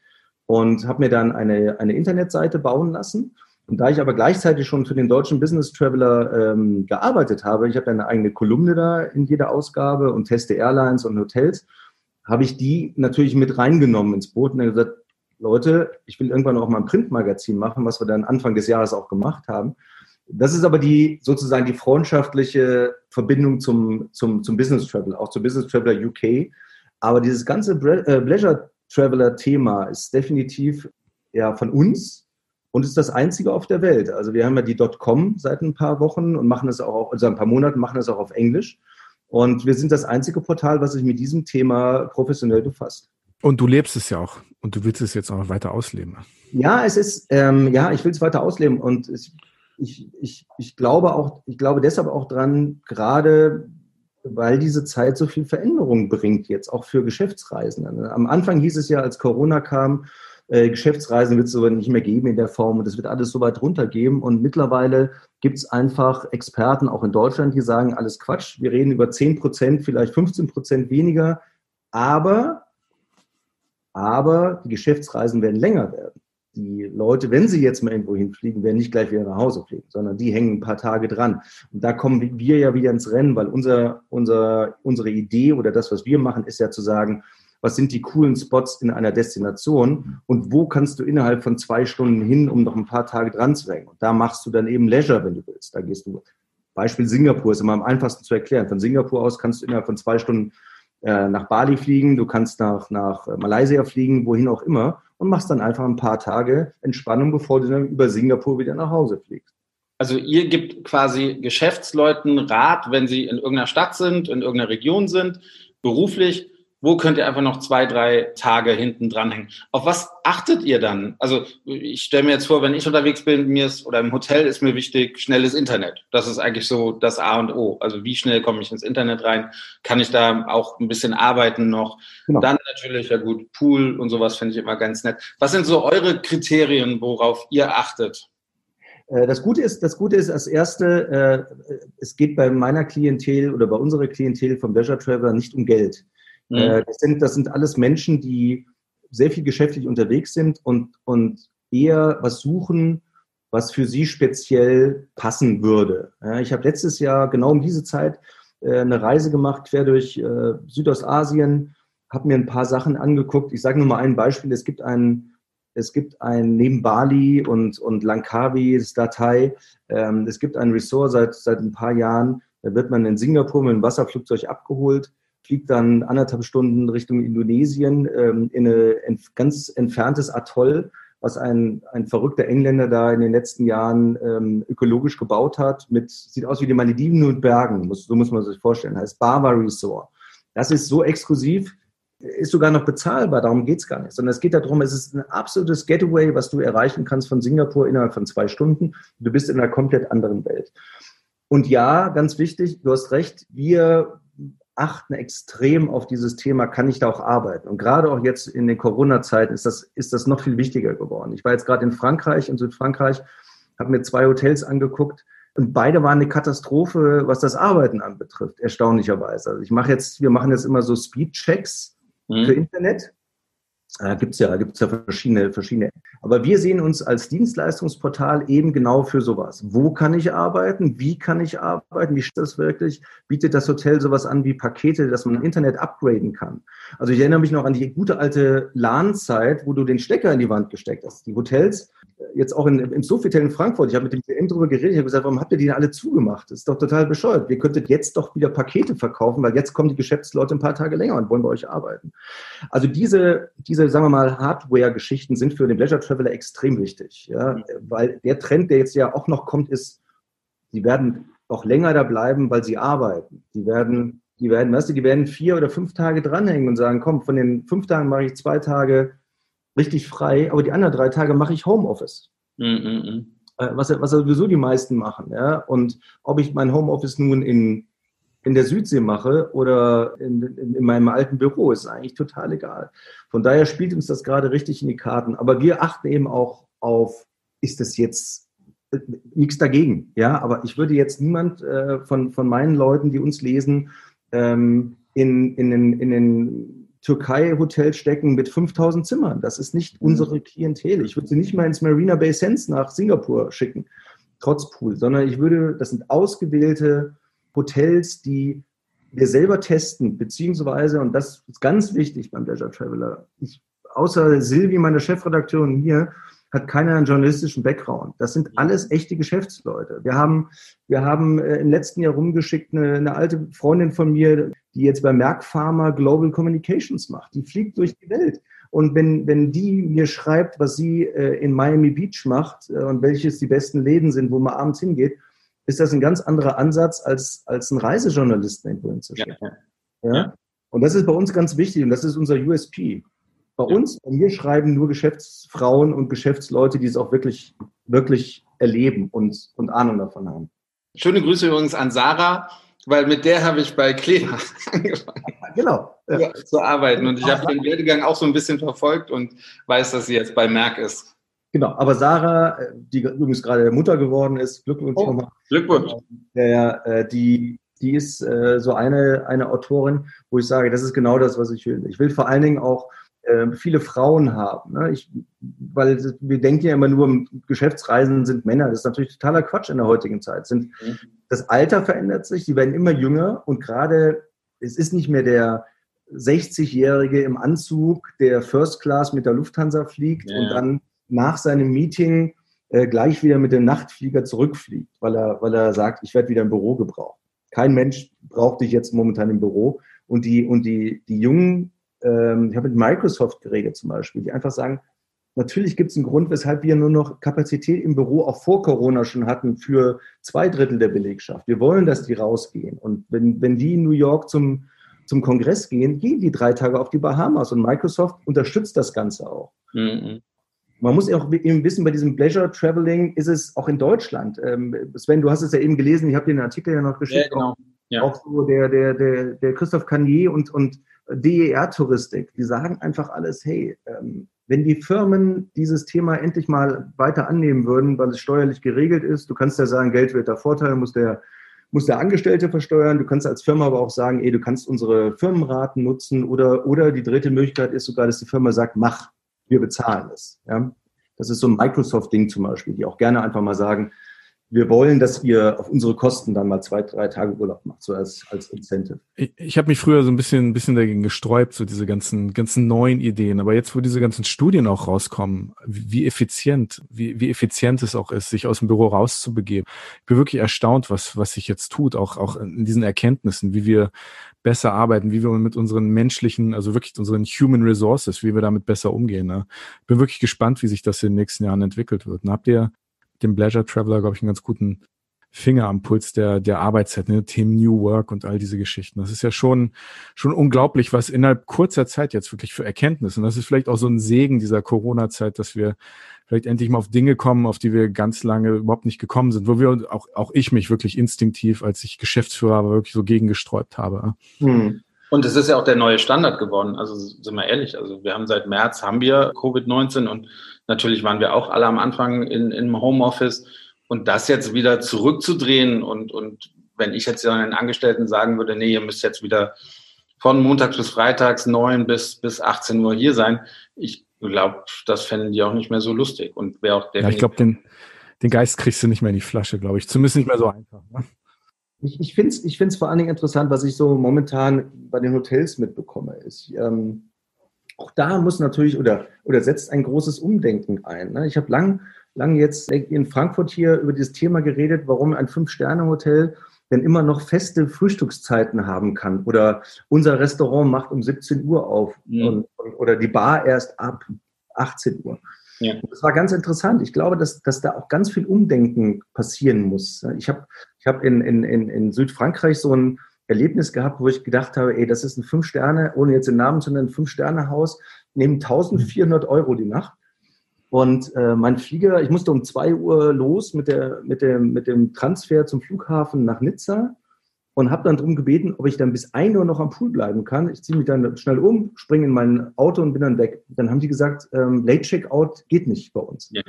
und habe mir dann eine, eine Internetseite bauen lassen. Und da ich aber gleichzeitig schon für den deutschen Business Traveler ähm, gearbeitet habe, ich habe eine eigene Kolumne da in jeder Ausgabe und teste Airlines und Hotels, habe ich die natürlich mit reingenommen ins Boot und dann gesagt, Leute, ich will irgendwann auch mal ein Printmagazin machen, was wir dann Anfang des Jahres auch gemacht haben. Das ist aber die sozusagen die freundschaftliche Verbindung zum, zum, zum Business Travel, auch zum Business Traveler UK. Aber dieses ganze äh, Pleasure Traveler Thema ist definitiv ja von uns und ist das einzige auf der Welt. Also wir haben ja die .com seit ein paar Wochen und machen es auch, also ein paar Monaten machen es auch auf Englisch. Und wir sind das einzige Portal, was sich mit diesem Thema professionell befasst. Und du lebst es ja auch und du willst es jetzt auch noch weiter ausleben. Ja, es ist, ähm, ja, ich will es weiter ausleben und es, ich, ich, ich glaube auch, ich glaube deshalb auch dran, gerade weil diese Zeit so viel Veränderung bringt jetzt, auch für Geschäftsreisende. Am Anfang hieß es ja, als Corona kam, äh, Geschäftsreisen wird es aber nicht mehr geben in der Form und es wird alles so weit runtergeben. Und mittlerweile gibt es einfach Experten, auch in Deutschland, die sagen, alles Quatsch, wir reden über 10 Prozent, vielleicht 15 Prozent weniger, aber, aber die Geschäftsreisen werden länger werden die Leute, wenn sie jetzt mal irgendwo hinfliegen, werden nicht gleich wieder nach Hause fliegen, sondern die hängen ein paar Tage dran. Und da kommen wir ja wieder ins Rennen, weil unser, unser, unsere Idee oder das, was wir machen, ist ja zu sagen, was sind die coolen Spots in einer Destination und wo kannst du innerhalb von zwei Stunden hin, um noch ein paar Tage dran zu hängen. Und da machst du dann eben Leisure, wenn du willst. Da gehst du, Beispiel Singapur ist immer am einfachsten zu erklären. Von Singapur aus kannst du innerhalb von zwei Stunden äh, nach Bali fliegen, du kannst nach, nach Malaysia fliegen, wohin auch immer und machst dann einfach ein paar Tage Entspannung, bevor du dann über Singapur wieder nach Hause fliegst. Also ihr gibt quasi Geschäftsleuten Rat, wenn sie in irgendeiner Stadt sind, in irgendeiner Region sind, beruflich, wo könnt ihr einfach noch zwei, drei Tage hinten dranhängen? Auf was achtet ihr dann? Also ich stelle mir jetzt vor, wenn ich unterwegs bin, mir ist oder im Hotel ist mir wichtig schnelles Internet. Das ist eigentlich so das A und O. Also wie schnell komme ich ins Internet rein? Kann ich da auch ein bisschen arbeiten noch? Genau. Dann natürlich, ja gut, Pool und sowas finde ich immer ganz nett. Was sind so eure Kriterien, worauf ihr achtet? Äh, das Gute ist, das Gute ist, als erste, äh, es geht bei meiner Klientel oder bei unserer Klientel vom Leisure Traveler nicht um Geld. Mhm. Äh, das, sind, das sind alles Menschen, die sehr viel geschäftlich unterwegs sind und, und eher was suchen, was für sie speziell passen würde. Ich habe letztes Jahr genau um diese Zeit äh, eine Reise gemacht, quer durch äh, Südostasien, habe mir ein paar Sachen angeguckt. Ich sage nur mal ein Beispiel. Es gibt ein, es gibt ein neben Bali und, und Langkawi, das Datei, ähm, es gibt ein Resort seit, seit ein paar Jahren, da wird man in Singapur mit einem Wasserflugzeug abgeholt fliegt dann anderthalb Stunden Richtung Indonesien ähm, in ein ganz entferntes Atoll, was ein, ein verrückter Engländer da in den letzten Jahren ähm, ökologisch gebaut hat. Mit, sieht aus wie die Malediven mit Bergen, muss, so muss man sich vorstellen. Heißt Bava Resort. Das ist so exklusiv, ist sogar noch bezahlbar, darum geht's gar nicht. Sondern es geht darum, es ist ein absolutes Getaway, was du erreichen kannst von Singapur innerhalb von zwei Stunden. Du bist in einer komplett anderen Welt. Und ja, ganz wichtig, du hast recht, wir achten extrem auf dieses Thema, kann ich da auch arbeiten? Und gerade auch jetzt in den Corona-Zeiten ist das, ist das noch viel wichtiger geworden. Ich war jetzt gerade in Frankreich, in Südfrankreich, habe mir zwei Hotels angeguckt und beide waren eine Katastrophe, was das Arbeiten anbetrifft, erstaunlicherweise. Also ich mache jetzt, wir machen jetzt immer so Speed-Checks mhm. für Internet äh, gibt's ja, gibt's ja verschiedene, verschiedene. Aber wir sehen uns als Dienstleistungsportal eben genau für sowas. Wo kann ich arbeiten? Wie kann ich arbeiten? Wie ist das wirklich? Bietet das Hotel sowas an wie Pakete, dass man Internet upgraden kann? Also ich erinnere mich noch an die gute alte LAN-Zeit, wo du den Stecker in die Wand gesteckt hast. Die Hotels jetzt auch in, im Sofitel in Frankfurt, ich habe mit dem DM darüber geredet, ich habe gesagt, warum habt ihr die alle zugemacht? Das ist doch total bescheuert. Wir könntet jetzt doch wieder Pakete verkaufen, weil jetzt kommen die Geschäftsleute ein paar Tage länger und wollen bei euch arbeiten. Also diese, diese sagen wir mal, Hardware-Geschichten sind für den Leisure Traveler extrem wichtig, ja, weil der Trend, der jetzt ja auch noch kommt, ist, die werden auch länger da bleiben, weil sie arbeiten. Die werden, die werden, weißt du, die werden vier oder fünf Tage dranhängen und sagen, komm, von den fünf Tagen mache ich zwei Tage richtig frei, aber die anderen drei Tage mache ich Homeoffice. -mm. Was, was sowieso die meisten machen. Ja? Und ob ich mein Homeoffice nun in, in der Südsee mache oder in, in, in meinem alten Büro, ist eigentlich total egal. Von daher spielt uns das gerade richtig in die Karten. Aber wir achten eben auch auf, ist das jetzt äh, nichts dagegen, ja, aber ich würde jetzt niemand äh, von, von meinen Leuten, die uns lesen, ähm, in, in, in, in den Türkei-Hotel stecken mit 5000 Zimmern. Das ist nicht mhm. unsere Klientel. Ich würde sie nicht mal ins Marina Bay Sands nach Singapur schicken, trotz Pool, sondern ich würde, das sind ausgewählte Hotels, die wir selber testen, beziehungsweise, und das ist ganz wichtig beim Leisure Traveler, ich, außer Silvi, meine Chefredakteurin hier, hat keiner einen journalistischen Background. Das sind alles echte Geschäftsleute. Wir haben, wir haben äh, im letzten Jahr rumgeschickt eine, eine alte Freundin von mir, die jetzt bei Merck Pharma Global Communications macht. Die fliegt durch die Welt. Und wenn, wenn die mir schreibt, was sie äh, in Miami Beach macht äh, und welches die besten Läden sind, wo man abends hingeht, ist das ein ganz anderer Ansatz, als, als ein Reisejournalisten irgendwo hinzuschicken. Ja. Ja? Und das ist bei uns ganz wichtig und das ist unser USP. Bei ja. uns, bei mir schreiben nur Geschäftsfrauen und Geschäftsleute, die es auch wirklich, wirklich erleben und, und Ahnung davon haben. Schöne Grüße übrigens an Sarah, weil mit der habe ich bei Kleber angefangen. Genau. Ja. Zu arbeiten. Und ich habe den Werdegang auch so ein bisschen verfolgt und weiß, dass sie jetzt bei Merck ist. Genau, aber Sarah, die übrigens gerade Mutter geworden ist, Glückwunsch oh, nochmal. Glückwunsch. Ja, äh, die, die ist äh, so eine, eine Autorin, wo ich sage, das ist genau das, was ich will. Ich will vor allen Dingen auch äh, viele Frauen haben. Ne? Ich, weil wir denken ja immer nur, Geschäftsreisen sind Männer. Das ist natürlich totaler Quatsch in der heutigen Zeit. Sind, mhm. Das Alter verändert sich, die werden immer jünger und gerade es ist nicht mehr der 60-Jährige im Anzug, der First Class mit der Lufthansa fliegt ja. und dann nach seinem Meeting äh, gleich wieder mit dem Nachtflieger zurückfliegt, weil er, weil er sagt, ich werde wieder im Büro gebraucht. Kein Mensch braucht dich jetzt momentan im Büro. Und die, und die, die jungen ähm, ich habe mit Microsoft geredet zum Beispiel, die einfach sagen, natürlich gibt es einen Grund, weshalb wir nur noch Kapazität im Büro auch vor Corona schon hatten für zwei Drittel der Belegschaft. Wir wollen, dass die rausgehen. Und wenn, wenn die in New York zum, zum Kongress gehen, gehen die drei Tage auf die Bahamas und Microsoft unterstützt das Ganze auch. Mhm. Man muss auch eben wissen, bei diesem Pleasure Traveling ist es auch in Deutschland. Ähm, Sven, du hast es ja eben gelesen, ich habe dir den Artikel ja noch geschickt. Ja, genau. ja. Auch so der, der, der, der Christoph Canier und, und DER-Touristik, die sagen einfach alles, hey, ähm, wenn die Firmen dieses Thema endlich mal weiter annehmen würden, weil es steuerlich geregelt ist, du kannst ja sagen, Geld wird der Vorteil, muss der, muss der Angestellte versteuern, du kannst als Firma aber auch sagen, ey, du kannst unsere Firmenraten nutzen oder, oder die dritte Möglichkeit ist sogar, dass die Firma sagt, mach, wir bezahlen es. Ja? Das ist so ein Microsoft-Ding zum Beispiel, die auch gerne einfach mal sagen, wir wollen, dass ihr auf unsere Kosten dann mal zwei, drei Tage Urlaub macht, so als, als Incentive. Ich, ich habe mich früher so ein bisschen, ein bisschen dagegen gesträubt, so diese ganzen, ganzen neuen Ideen. Aber jetzt, wo diese ganzen Studien auch rauskommen, wie effizient, wie, wie effizient es auch ist, sich aus dem Büro rauszubegeben. Ich bin wirklich erstaunt, was, was sich jetzt tut, auch, auch in diesen Erkenntnissen, wie wir besser arbeiten, wie wir mit unseren menschlichen, also wirklich unseren Human Resources, wie wir damit besser umgehen. Ne? Bin wirklich gespannt, wie sich das in den nächsten Jahren entwickelt wird. Und habt ihr dem Pleasure Traveler, glaube ich, einen ganz guten Finger am Puls der, der Arbeitszeit, ne? Themen New Work und all diese Geschichten. Das ist ja schon, schon unglaublich, was innerhalb kurzer Zeit jetzt wirklich für Erkenntnisse. Und das ist vielleicht auch so ein Segen dieser Corona-Zeit, dass wir vielleicht endlich mal auf Dinge kommen, auf die wir ganz lange überhaupt nicht gekommen sind, wo wir auch, auch ich mich wirklich instinktiv, als ich Geschäftsführer war, wirklich so gegengesträubt habe. Hm. Und es ist ja auch der neue Standard geworden. Also sind wir ehrlich. Also wir haben seit März haben wir Covid-19 und Natürlich waren wir auch alle am Anfang in, im Homeoffice. Und das jetzt wieder zurückzudrehen und, und wenn ich jetzt den Angestellten sagen würde, nee, ihr müsst jetzt wieder von montags bis freitags 9 bis, bis 18 Uhr hier sein, ich glaube, das fänden die auch nicht mehr so lustig. Und wäre auch Ja, ich glaube, den, den Geist kriegst du nicht mehr in die Flasche, glaube ich. Zumindest nicht mehr so einfach. Ne? Ich, ich finde es ich find's vor allen Dingen interessant, was ich so momentan bei den Hotels mitbekomme. Ist, ähm, auch da muss natürlich oder, oder setzt ein großes Umdenken ein. Ne? Ich habe lang, lang jetzt in Frankfurt hier über dieses Thema geredet, warum ein Fünf-Sterne-Hotel denn immer noch feste Frühstückszeiten haben kann. Oder unser Restaurant macht um 17 Uhr auf mhm. und, oder die Bar erst ab 18 Uhr. Ja. Das war ganz interessant. Ich glaube, dass, dass da auch ganz viel Umdenken passieren muss. Ich habe ich hab in, in, in Südfrankreich so ein, Erlebnis gehabt, wo ich gedacht habe, ey, das ist ein Fünf-Sterne, ohne jetzt den Namen zu nennen, Fünf-Sterne-Haus, nehmen 1400 Euro die Nacht. Und äh, mein Flieger, ich musste um zwei Uhr los mit, der, mit, dem, mit dem Transfer zum Flughafen nach Nizza und habe dann darum gebeten, ob ich dann bis 1 Uhr noch am Pool bleiben kann. Ich ziehe mich dann schnell um, springe in mein Auto und bin dann weg. Dann haben die gesagt, ähm, Late Checkout geht nicht bei uns. Ja.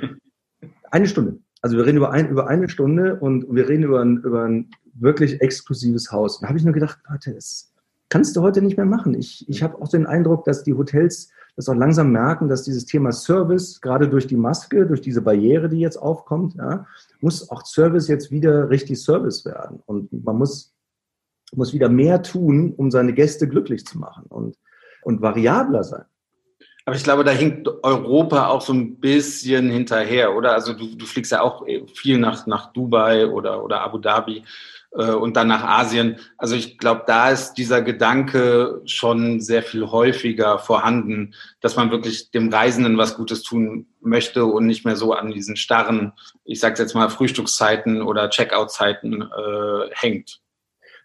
Eine Stunde. Also wir reden über, ein, über eine Stunde und wir reden über ein, über ein wirklich exklusives Haus. Da habe ich nur gedacht, Leute, das kannst du heute nicht mehr machen. Ich, ich habe auch den Eindruck, dass die Hotels das auch langsam merken, dass dieses Thema Service, gerade durch die Maske, durch diese Barriere, die jetzt aufkommt, ja, muss auch Service jetzt wieder richtig Service werden. Und man muss, muss wieder mehr tun, um seine Gäste glücklich zu machen und, und variabler sein. Aber ich glaube, da hinkt Europa auch so ein bisschen hinterher, oder? Also du, du fliegst ja auch viel nach, nach Dubai oder, oder Abu Dhabi äh, und dann nach Asien. Also ich glaube, da ist dieser Gedanke schon sehr viel häufiger vorhanden, dass man wirklich dem Reisenden was Gutes tun möchte und nicht mehr so an diesen starren, ich sage jetzt mal, Frühstückszeiten oder Checkout-Zeiten äh, hängt.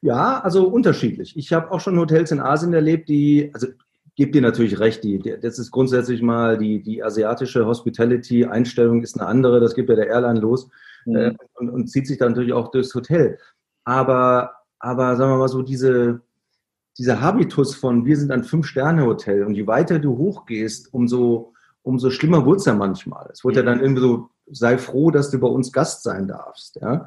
Ja, also unterschiedlich. Ich habe auch schon Hotels in Asien erlebt, die, also gebe dir natürlich recht, die, das ist grundsätzlich mal die, die asiatische Hospitality-Einstellung ist eine andere, das gibt ja der Airline los mhm. äh, und, und, zieht sich dann natürlich auch durchs Hotel. Aber, aber sagen wir mal so, diese, dieser Habitus von wir sind ein Fünf-Sterne-Hotel und je weiter du hochgehst, umso, umso schlimmer wird es ja manchmal. Es wird mhm. ja dann irgendwie so, sei froh, dass du bei uns Gast sein darfst. Ja?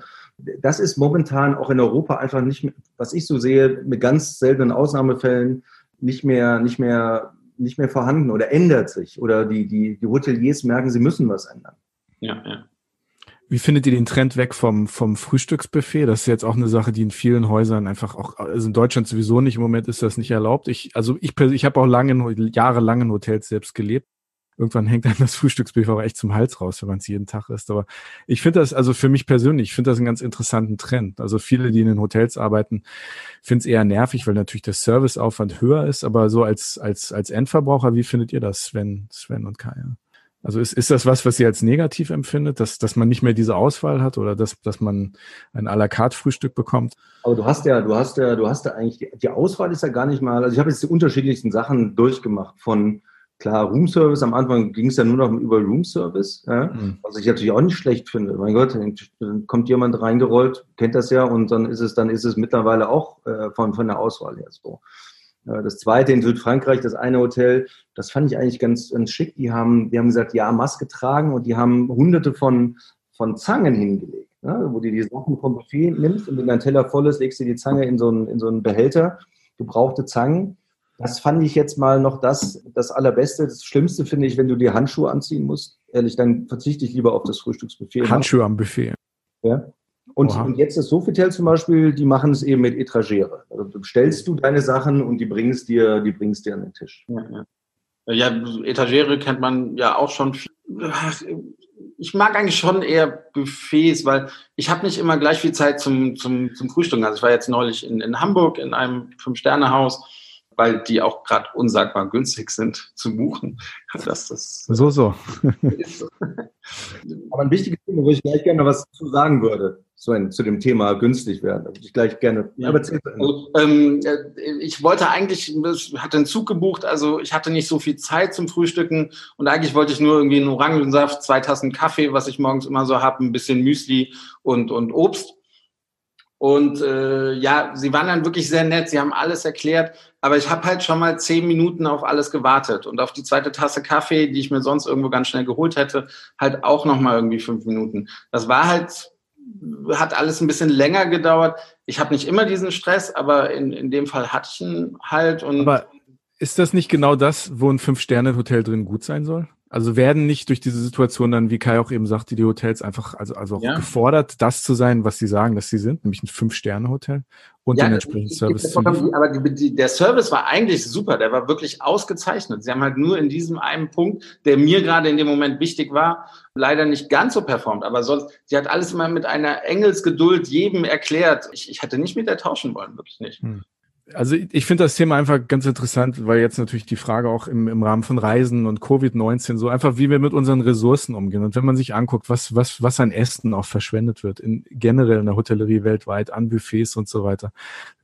Das ist momentan auch in Europa einfach nicht mehr, was ich so sehe, mit ganz seltenen Ausnahmefällen, nicht mehr, nicht mehr, nicht mehr vorhanden oder ändert sich. Oder die, die, die Hoteliers merken, sie müssen was ändern. Ja, ja. Wie findet ihr den Trend weg vom, vom Frühstücksbuffet? Das ist jetzt auch eine Sache, die in vielen Häusern einfach auch, also in Deutschland sowieso nicht, im Moment ist das nicht erlaubt. Ich, also ich, ich habe auch lange, jahrelang in Hotels selbst gelebt irgendwann hängt einem das Frühstücksbuffet auch echt zum Hals raus, wenn man es jeden Tag isst. Aber ich finde das, also für mich persönlich, ich finde das einen ganz interessanten Trend. Also viele, die in den Hotels arbeiten, finden es eher nervig, weil natürlich der Serviceaufwand höher ist. Aber so als, als, als Endverbraucher, wie findet ihr das, Sven, Sven und Kaya? Also ist, ist das was, was ihr als negativ empfindet, dass, dass man nicht mehr diese Auswahl hat oder dass, dass man ein à la carte Frühstück bekommt? Aber du hast ja, du hast ja, du hast ja eigentlich, die, die Auswahl ist ja gar nicht mal, also ich habe jetzt die unterschiedlichsten Sachen durchgemacht von Klar, Roomservice, am Anfang ging es ja nur noch über Roomservice, ja, mhm. was ich natürlich auch nicht schlecht finde. Mein Gott, dann kommt jemand reingerollt, kennt das ja, und dann ist es, dann ist es mittlerweile auch äh, von, von der Auswahl her so. Das zweite in Südfrankreich, das eine Hotel, das fand ich eigentlich ganz, ganz schick. Die haben, die haben gesagt, ja, Maske tragen und die haben hunderte von, von Zangen hingelegt. Ne? Wo du die Sachen vom Buffet nimmst und wenn dein Teller voll ist, legst du die Zange in so einen, in so einen Behälter, gebrauchte Zangen das fand ich jetzt mal noch das, das Allerbeste. Das Schlimmste finde ich, wenn du dir Handschuhe anziehen musst. Ehrlich, dann verzichte ich lieber auf das Frühstücksbuffet. Handschuhe am Buffet. Ja. Und, und, jetzt das Sofitel zum Beispiel, die machen es eben mit Etagere. Also du bestellst du deine Sachen und die bringst dir, die bringst dir an den Tisch. Ja, ja. ja Etagere kennt man ja auch schon. Ich mag eigentlich schon eher Buffets, weil ich habe nicht immer gleich viel Zeit zum, zum, zum Frühstück. Also ich war jetzt neulich in, in Hamburg in einem Fünf-Sterne-Haus weil die auch gerade unsagbar günstig sind zu buchen. Das, das, so, so. Aber ein wichtiges Thema, wo ich gleich gerne was zu sagen würde, Sven, zu dem Thema günstig werden. Da würde ich gleich gerne. Ja. Aber also, ähm, äh, ich wollte eigentlich, ich hatte einen Zug gebucht, also ich hatte nicht so viel Zeit zum Frühstücken und eigentlich wollte ich nur irgendwie einen Orangensaft, zwei Tassen Kaffee, was ich morgens immer so habe, ein bisschen Müsli und, und Obst. Und äh, ja, sie waren dann wirklich sehr nett, sie haben alles erklärt, aber ich habe halt schon mal zehn Minuten auf alles gewartet und auf die zweite Tasse Kaffee, die ich mir sonst irgendwo ganz schnell geholt hätte, halt auch noch mal irgendwie fünf Minuten. Das war halt, hat alles ein bisschen länger gedauert. Ich habe nicht immer diesen Stress, aber in, in dem Fall hatte ich ihn halt. Und aber ist das nicht genau das, wo ein Fünf-Sterne-Hotel drin gut sein soll? Also werden nicht durch diese Situation dann, wie Kai auch eben sagte, die Hotels einfach, also, also auch ja. gefordert, das zu sein, was sie sagen, dass sie sind, nämlich ein Fünf-Sterne-Hotel und ja, den entsprechenden Service zu liefern. Aber der Service war eigentlich super, der war wirklich ausgezeichnet. Sie haben halt nur in diesem einen Punkt, der mir gerade in dem Moment wichtig war, leider nicht ganz so performt. Aber sonst, sie hat alles immer mit einer Engelsgeduld jedem erklärt. Ich, ich hätte nicht mit der tauschen wollen, wirklich nicht. Hm also ich finde das Thema einfach ganz interessant, weil jetzt natürlich die Frage auch im, im Rahmen von Reisen und Covid-19 so einfach, wie wir mit unseren Ressourcen umgehen. Und wenn man sich anguckt, was, was, was an Essen auch verschwendet wird, in generell in der Hotellerie weltweit, an Buffets und so weiter,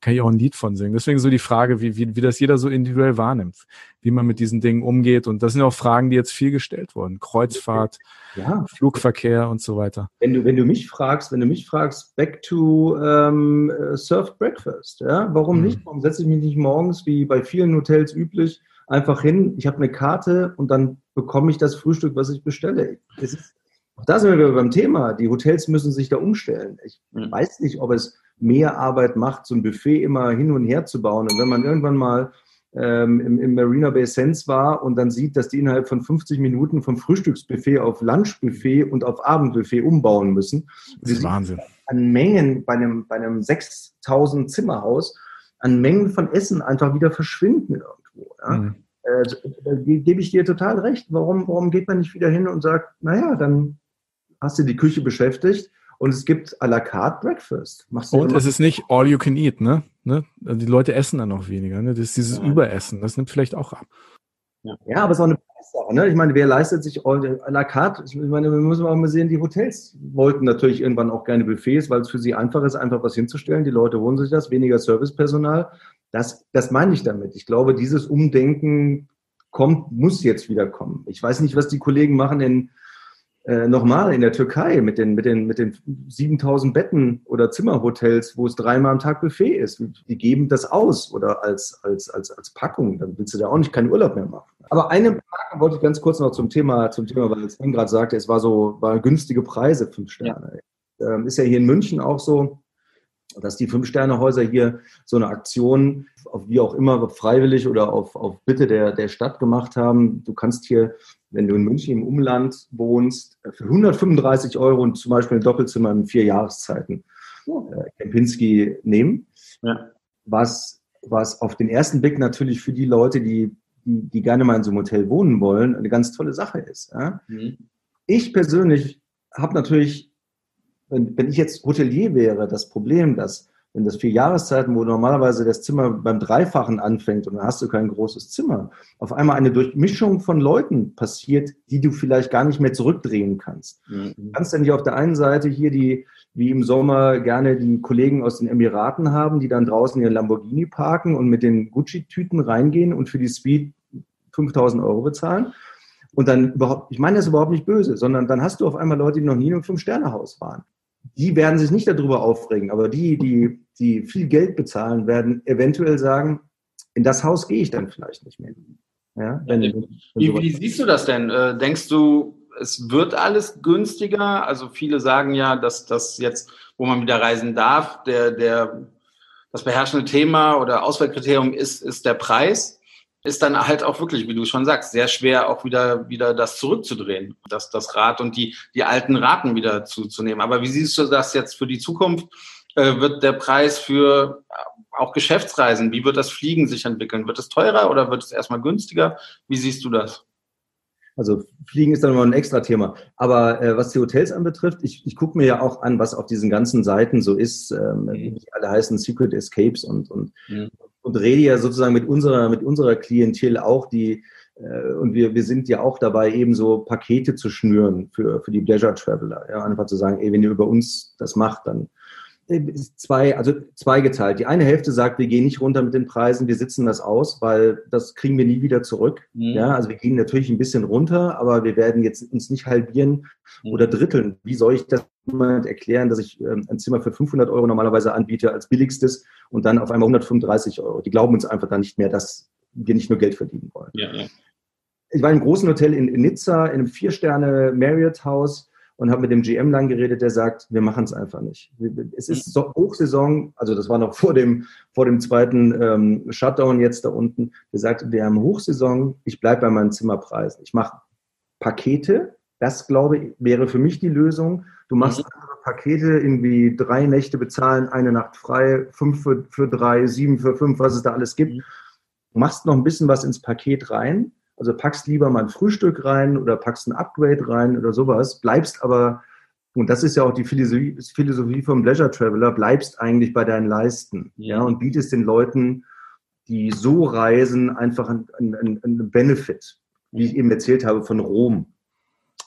kann ich auch ein Lied von singen. Deswegen so die Frage, wie, wie, wie das jeder so individuell wahrnimmt, wie man mit diesen Dingen umgeht. Und das sind auch Fragen, die jetzt viel gestellt wurden. Kreuzfahrt, ja. Flugverkehr und so weiter. Wenn du, wenn du mich fragst, wenn du mich fragst, back to ähm, Surf Breakfast, ja, warum mhm. nicht? Warum setze ich mich nicht morgens, wie bei vielen Hotels üblich, einfach hin, ich habe eine Karte und dann bekomme ich das Frühstück, was ich bestelle. Ist, auch da sind wir wieder beim Thema. Die Hotels müssen sich da umstellen. Ich mhm. weiß nicht, ob es mehr Arbeit macht, so ein Buffet immer hin und her zu bauen. Und wenn man irgendwann mal ähm, im, im, Marina Bay Sands war und dann sieht, dass die innerhalb von 50 Minuten vom Frühstücksbuffet auf Lunchbuffet und auf Abendbuffet umbauen müssen. Das ist Wahnsinn. An Mengen bei einem, bei einem 6000 Zimmerhaus, an Mengen von Essen einfach wieder verschwinden irgendwo. Ja? Mhm. Äh, da gebe ich dir total recht. Warum, warum geht man nicht wieder hin und sagt, naja, dann hast du die Küche beschäftigt und es gibt à la carte Breakfast. Machst und es ist nicht all you can eat, ne? ne? Also die Leute essen dann noch weniger. Ne? Das ist dieses ja. Überessen, das nimmt vielleicht auch ab. Ja, aber es ist auch eine Preissache. Ne? Ich meine, wer leistet sich à la carte? Ich meine, wir müssen auch mal sehen, die Hotels wollten natürlich irgendwann auch gerne Buffets, weil es für sie einfach ist, einfach was hinzustellen. Die Leute holen sich das, weniger Servicepersonal. Das, das meine ich damit. Ich glaube, dieses Umdenken kommt, muss jetzt wieder kommen. Ich weiß nicht, was die Kollegen machen in äh, nochmal in der Türkei mit den, mit, den, mit den 7000 Betten oder Zimmerhotels, wo es dreimal am Tag Buffet ist. Die geben das aus oder als, als, als, als Packung. Dann willst du da auch nicht keinen Urlaub mehr machen. Aber eine Frage wollte ich ganz kurz noch zum Thema, zum Thema, weil Sven gerade sagte, es war so, war günstige Preise, fünf Sterne. Ja. Ähm, ist ja hier in München auch so, dass die Fünf-Sterne-Häuser hier so eine Aktion, auf wie auch immer, freiwillig oder auf, auf Bitte der, der Stadt gemacht haben. Du kannst hier wenn du in München im Umland wohnst, für 135 Euro und zum Beispiel ein Doppelzimmer in vier Jahreszeiten äh, Kempinski nehmen. Ja. Was, was auf den ersten Blick natürlich für die Leute, die, die, die gerne mal in so einem Hotel wohnen wollen, eine ganz tolle Sache ist. Ja? Mhm. Ich persönlich habe natürlich, wenn, wenn ich jetzt Hotelier wäre, das Problem, dass wenn das vier Jahreszeiten, wo normalerweise das Zimmer beim Dreifachen anfängt und dann hast du kein großes Zimmer, auf einmal eine Durchmischung von Leuten passiert, die du vielleicht gar nicht mehr zurückdrehen kannst. Mhm. Du kannst ja nicht auf der einen Seite hier die, wie im Sommer gerne die Kollegen aus den Emiraten haben, die dann draußen ihren Lamborghini parken und mit den Gucci-Tüten reingehen und für die Suite 5000 Euro bezahlen. Und dann überhaupt, ich meine das überhaupt nicht böse, sondern dann hast du auf einmal Leute, die noch nie in einem Fünf-Sterne-Haus waren die werden sich nicht darüber aufregen, aber die, die, die viel Geld bezahlen, werden eventuell sagen, in das Haus gehe ich dann vielleicht nicht mehr. Ja, wenn, wenn wie, wie, siehst du das denn? Äh, denkst du, es wird alles günstiger? Also viele sagen ja, dass das jetzt, wo man wieder reisen darf, der, der, das beherrschende Thema oder Auswahlkriterium ist, ist der Preis. Ist dann halt auch wirklich, wie du schon sagst, sehr schwer auch wieder, wieder das zurückzudrehen, das, das Rad und die, die alten Raten wieder zuzunehmen. Aber wie siehst du das jetzt für die Zukunft? Äh, wird der Preis für auch Geschäftsreisen, wie wird das Fliegen sich entwickeln? Wird es teurer oder wird es erstmal günstiger? Wie siehst du das? Also Fliegen ist dann immer ein extra Thema. Aber äh, was die Hotels anbetrifft, ich, ich gucke mir ja auch an, was auf diesen ganzen Seiten so ist. Ähm, mhm. Die alle heißen Secret Escapes und, und, mhm. Und rede ja sozusagen mit unserer, mit unserer Klientel auch, die äh, und wir, wir sind ja auch dabei, eben so Pakete zu schnüren für, für die Pleasure Traveler. Ja, einfach zu sagen, ey, wenn ihr über uns das macht, dann zwei, also zweigeteilt. Die eine Hälfte sagt, wir gehen nicht runter mit den Preisen, wir sitzen das aus, weil das kriegen wir nie wieder zurück. Mhm. Ja, also wir gehen natürlich ein bisschen runter, aber wir werden jetzt uns nicht halbieren mhm. oder dritteln. Wie soll ich das jemand erklären, dass ich ähm, ein Zimmer für 500 Euro normalerweise anbiete als billigstes und dann auf einmal 135 Euro? Die glauben uns einfach dann nicht mehr, dass wir nicht nur Geld verdienen wollen. Ja, ja. Ich war in einem großen Hotel in, in Nizza, in einem Vier-Sterne Marriott-Haus und habe mit dem GM dann geredet, der sagt, wir machen es einfach nicht. Es ist so Hochsaison, also das war noch vor dem, vor dem zweiten ähm, Shutdown jetzt da unten. Der sagt, wir haben Hochsaison, ich bleibe bei meinen Zimmerpreisen. Ich mache Pakete, das glaube ich wäre für mich die Lösung. Du machst mhm. andere Pakete, irgendwie drei Nächte bezahlen, eine Nacht frei, fünf für, für drei, sieben für fünf, was es da alles gibt. Mhm. machst noch ein bisschen was ins Paket rein also packst lieber mal ein Frühstück rein oder packst ein Upgrade rein oder sowas, bleibst aber, und das ist ja auch die Philosophie, Philosophie vom Leisure Traveler, bleibst eigentlich bei deinen Leisten, ja, ja und bietest den Leuten, die so reisen, einfach einen, einen, einen Benefit, wie ich eben erzählt habe, von Rom.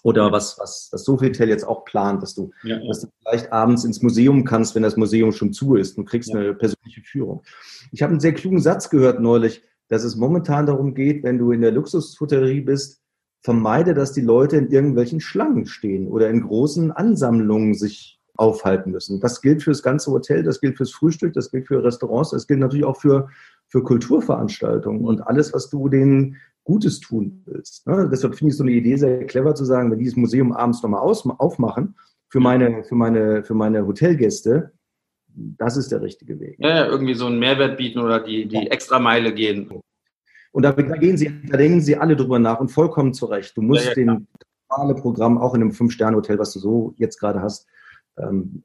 Oder was, was das Sofitel jetzt auch plant, dass du, ja, ja. dass du vielleicht abends ins Museum kannst, wenn das Museum schon zu ist und kriegst eine persönliche Führung. Ich habe einen sehr klugen Satz gehört neulich dass es momentan darum geht, wenn du in der Luxushotellerie bist, vermeide, dass die Leute in irgendwelchen Schlangen stehen oder in großen Ansammlungen sich aufhalten müssen. Das gilt für das ganze Hotel, das gilt fürs Frühstück, das gilt für Restaurants, das gilt natürlich auch für, für Kulturveranstaltungen und alles, was du denen Gutes tun willst. Ne? Deshalb finde ich so eine Idee sehr clever zu sagen, wenn die das Museum abends nochmal aufmachen für meine, für meine, für meine Hotelgäste, das ist der richtige Weg. Ja, irgendwie so einen Mehrwert bieten oder die, die extra Meile gehen. Und da, da, gehen sie, da denken sie alle drüber nach und vollkommen zurecht. Du musst ja, ja, den normale Programm auch in einem Fünf-Sterne-Hotel, was du so jetzt gerade hast. Ähm,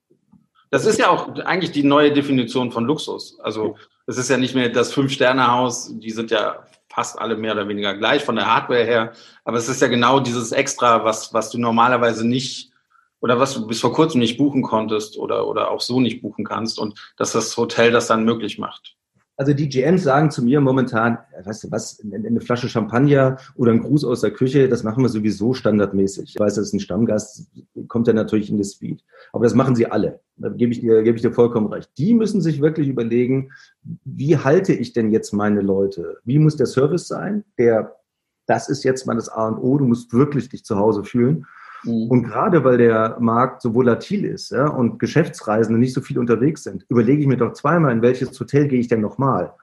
das ist ja auch eigentlich die neue Definition von Luxus. Also es ist ja nicht mehr das Fünf-Sterne-Haus, die sind ja fast alle mehr oder weniger gleich von der Hardware her. Aber es ist ja genau dieses Extra, was, was du normalerweise nicht oder was du bis vor kurzem nicht buchen konntest oder, oder auch so nicht buchen kannst und dass das Hotel das dann möglich macht. Also die GMs sagen zu mir momentan, weißt du was, eine Flasche Champagner oder ein Gruß aus der Küche, das machen wir sowieso standardmäßig. Ich weiß, das ist ein Stammgast, kommt ja natürlich in das Speed. Aber das machen sie alle. Da gebe ich dir, gebe ich dir vollkommen recht. Die müssen sich wirklich überlegen, wie halte ich denn jetzt meine Leute? Wie muss der Service sein? Der, das ist jetzt mal das A und O. Du musst wirklich dich zu Hause fühlen. Mhm. Und gerade weil der Markt so volatil ist ja, und Geschäftsreisende nicht so viel unterwegs sind, überlege ich mir doch zweimal, in welches Hotel gehe ich denn nochmal?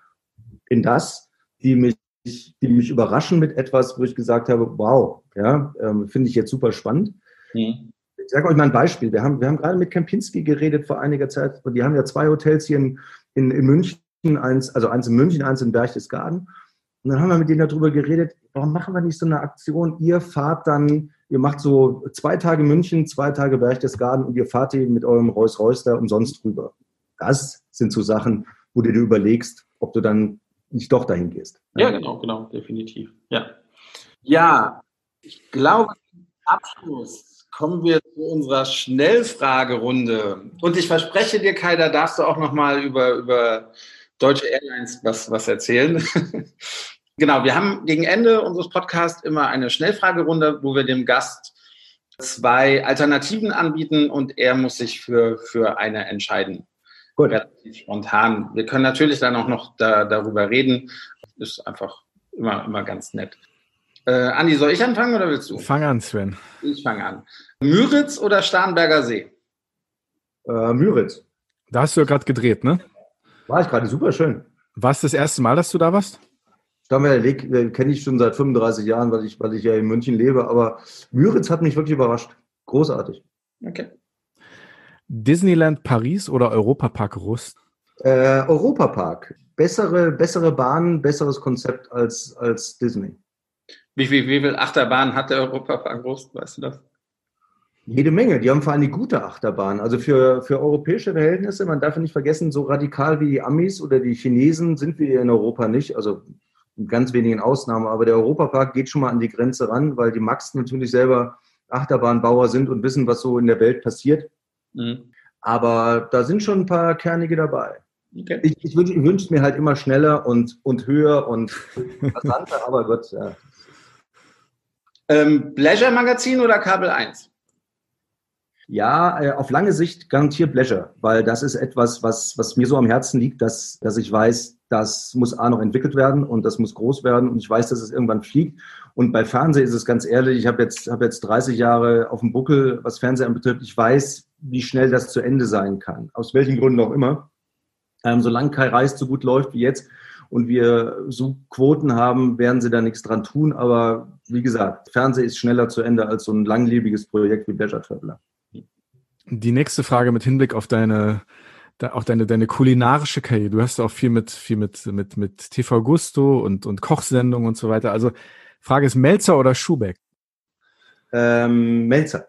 In das, die mich, die mich überraschen mit etwas, wo ich gesagt habe, wow, ja, ähm, finde ich jetzt super spannend. Mhm. Ich sage euch mal ein Beispiel. Wir haben, wir haben gerade mit Kempinski geredet vor einiger Zeit. Und die haben ja zwei Hotels hier in, in, in München, eins, also eins in München, eins in Berchtesgaden. Und dann haben wir mit denen darüber geredet, warum machen wir nicht so eine Aktion? Ihr fahrt dann ihr macht so zwei Tage München, zwei Tage Berchtesgaden und ihr fahrt eben mit eurem Rolls-Royce da umsonst rüber. Das sind so Sachen, wo du dir überlegst, ob du dann nicht doch dahin gehst. Ja, genau, genau, definitiv. Ja, ja ich glaube, Abschluss kommen wir zu unserer Schnellfragerunde. Und ich verspreche dir, Kai, da darfst du auch nochmal über, über Deutsche Airlines was, was erzählen. Genau, wir haben gegen Ende unseres Podcasts immer eine Schnellfragerunde, wo wir dem Gast zwei Alternativen anbieten und er muss sich für, für eine entscheiden. Gut. Relativ spontan. Wir können natürlich dann auch noch da, darüber reden. Ist einfach immer, immer ganz nett. Äh, Andi, soll ich anfangen oder willst du? Fang an, Sven. Ich fange an. Müritz oder Starnberger See? Äh, Müritz. Da hast du ja gerade gedreht, ne? War ich gerade super schön. War es das erste Mal, dass du da warst? Starnberger Weg äh, kenne ich schon seit 35 Jahren, weil ich, weil ich ja in München lebe. Aber Müritz hat mich wirklich überrascht. Großartig. Okay. Disneyland Paris oder Europapark Rust? Äh, Europapark. Bessere, bessere Bahnen, besseres Konzept als, als Disney. Wie viel, wie viel Achterbahn hat der Europapark groß? Weißt du das? Jede Menge. Die haben vor allem die gute Achterbahn. Also für, für europäische Verhältnisse, man darf nicht vergessen, so radikal wie die Amis oder die Chinesen sind wir in Europa nicht. Also ganz wenigen Ausnahmen. Aber der Europapark geht schon mal an die Grenze ran, weil die Max natürlich selber Achterbahnbauer sind und wissen, was so in der Welt passiert. Mhm. Aber da sind schon ein paar Kernige dabei. Okay. Ich, ich wünsche wünsch mir halt immer schneller und, und höher und rasanter, aber Gott, ja. Ähm, Pleasure Magazin oder Kabel 1? Ja, äh, auf lange Sicht garantiert Pleasure, weil das ist etwas, was, was mir so am Herzen liegt, dass, dass ich weiß, das muss A noch entwickelt werden und das muss groß werden und ich weiß, dass es irgendwann fliegt. Und bei Fernsehen ist es ganz ehrlich, ich habe jetzt, hab jetzt 30 Jahre auf dem Buckel, was Fernsehen betrifft. Ich weiß, wie schnell das zu Ende sein kann. Aus welchen Gründen auch immer. Ähm, solange Kai Reis so gut läuft wie jetzt und wir so Quoten haben, werden sie da nichts dran tun. Aber wie gesagt, Fernsehen ist schneller zu Ende als so ein langlebiges Projekt wie Pleasure Traveler. Die nächste Frage mit Hinblick auf deine auch deine, deine kulinarische Karriere. Du hast auch viel mit, viel mit, mit, mit TV Gusto und, und Kochsendungen und so weiter. Also Frage ist Melzer oder Schubeck? Ähm, Melzer.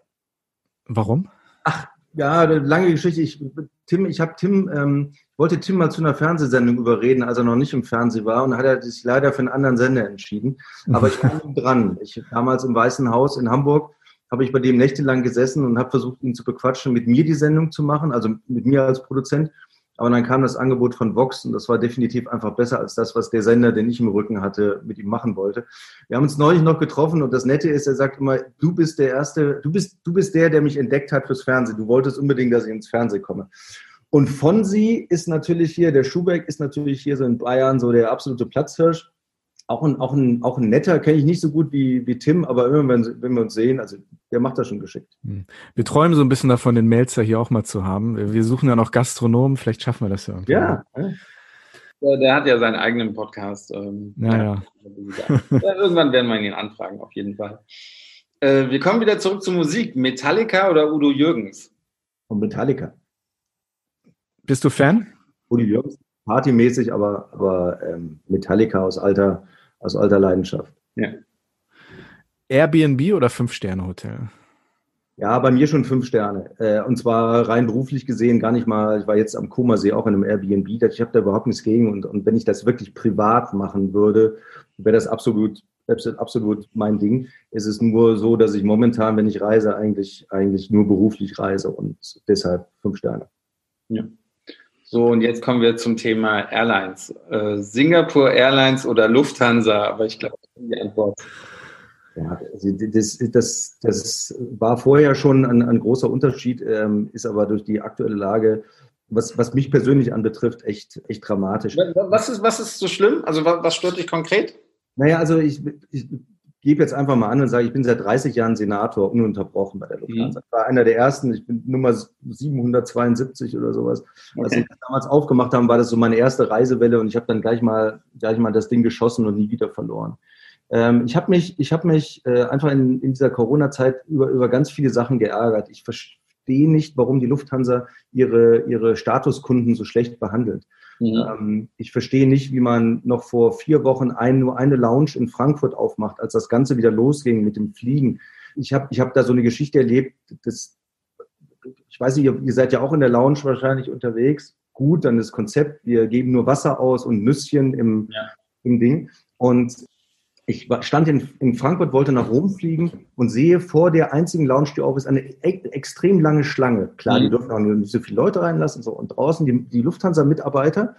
Warum? Ach, ja, lange Geschichte. Ich, Tim, ich habe Tim, ähm, wollte Tim mal zu einer Fernsehsendung überreden, als er noch nicht im Fernsehen war, und hat er sich leider für einen anderen Sender entschieden. Aber ich war dran. Ich damals im Weißen Haus in Hamburg habe ich bei dem nächtelang gesessen und habe versucht, ihn zu bequatschen, mit mir die Sendung zu machen, also mit mir als Produzent. Aber dann kam das Angebot von Vox und das war definitiv einfach besser als das, was der Sender, den ich im Rücken hatte, mit ihm machen wollte. Wir haben uns neulich noch getroffen und das Nette ist, er sagt immer, du bist der Erste, du bist, du bist der, der mich entdeckt hat fürs Fernsehen. Du wolltest unbedingt, dass ich ins Fernsehen komme. Und Fonsi ist natürlich hier, der Schubeck ist natürlich hier so in Bayern so der absolute Platzhirsch auch ein, auch ein, auch ein netter, kenne ich nicht so gut wie, wie Tim, aber immer wenn, wenn wir uns sehen, also der macht das schon geschickt. Hm. Wir träumen so ein bisschen davon, den Melzer hier auch mal zu haben. Wir suchen ja noch Gastronomen, vielleicht schaffen wir das ja. Irgendwie. Ja. Der hat ja seinen eigenen Podcast. Ähm, ja, ja. ja. Irgendwann werden wir ihn anfragen, auf jeden Fall. Äh, wir kommen wieder zurück zur Musik. Metallica oder Udo Jürgens? Und Metallica. Bist du Fan? Udo Jürgens, partymäßig, aber, aber ähm, Metallica aus alter aus alter Leidenschaft. Ja. Airbnb oder Fünf-Sterne-Hotel? Ja, bei mir schon fünf Sterne. Äh, und zwar rein beruflich gesehen gar nicht mal, ich war jetzt am Komasee auch in einem Airbnb, ich habe da überhaupt nichts gegen. Und, und wenn ich das wirklich privat machen würde, wäre das absolut, absolut mein Ding. Es ist nur so, dass ich momentan, wenn ich reise, eigentlich, eigentlich nur beruflich reise und deshalb fünf Sterne. Ja. So, und jetzt kommen wir zum Thema Airlines. Äh, Singapore Airlines oder Lufthansa, aber ich glaube, die Antwort. Ja, das, das, das war vorher schon ein, ein großer Unterschied, ähm, ist aber durch die aktuelle Lage, was, was mich persönlich anbetrifft, echt, echt dramatisch. Was ist, was ist so schlimm? Also was, was stört dich konkret? Naja, also ich, ich gebe jetzt einfach mal an und sage, ich bin seit 30 Jahren Senator ununterbrochen bei der Lufthansa. Mhm. Ich war einer der ersten, ich bin Nummer 772 oder sowas. Okay. Als wir damals aufgemacht haben, war das so meine erste Reisewelle und ich habe dann gleich mal, gleich mal das Ding geschossen und nie wieder verloren. Ähm, ich habe mich, ich hab mich äh, einfach in, in dieser Corona-Zeit über, über ganz viele Sachen geärgert. Ich verstehe nicht, warum die Lufthansa ihre, ihre Statuskunden so schlecht behandelt. Mhm. Ähm, ich verstehe nicht, wie man noch vor vier Wochen ein, nur eine Lounge in Frankfurt aufmacht, als das Ganze wieder losging mit dem Fliegen. Ich habe ich hab da so eine Geschichte erlebt, das, ich weiß nicht, ihr seid ja auch in der Lounge wahrscheinlich unterwegs. Gut, dann das Konzept, wir geben nur Wasser aus und Nüsschen im, ja. im Ding. Und ich stand in, in, Frankfurt, wollte nach Rom fliegen und sehe vor der einzigen Lounge, die auf ist, eine e extrem lange Schlange. Klar, mhm. die dürfen auch nicht so viele Leute reinlassen so. und draußen die, die Lufthansa-Mitarbeiter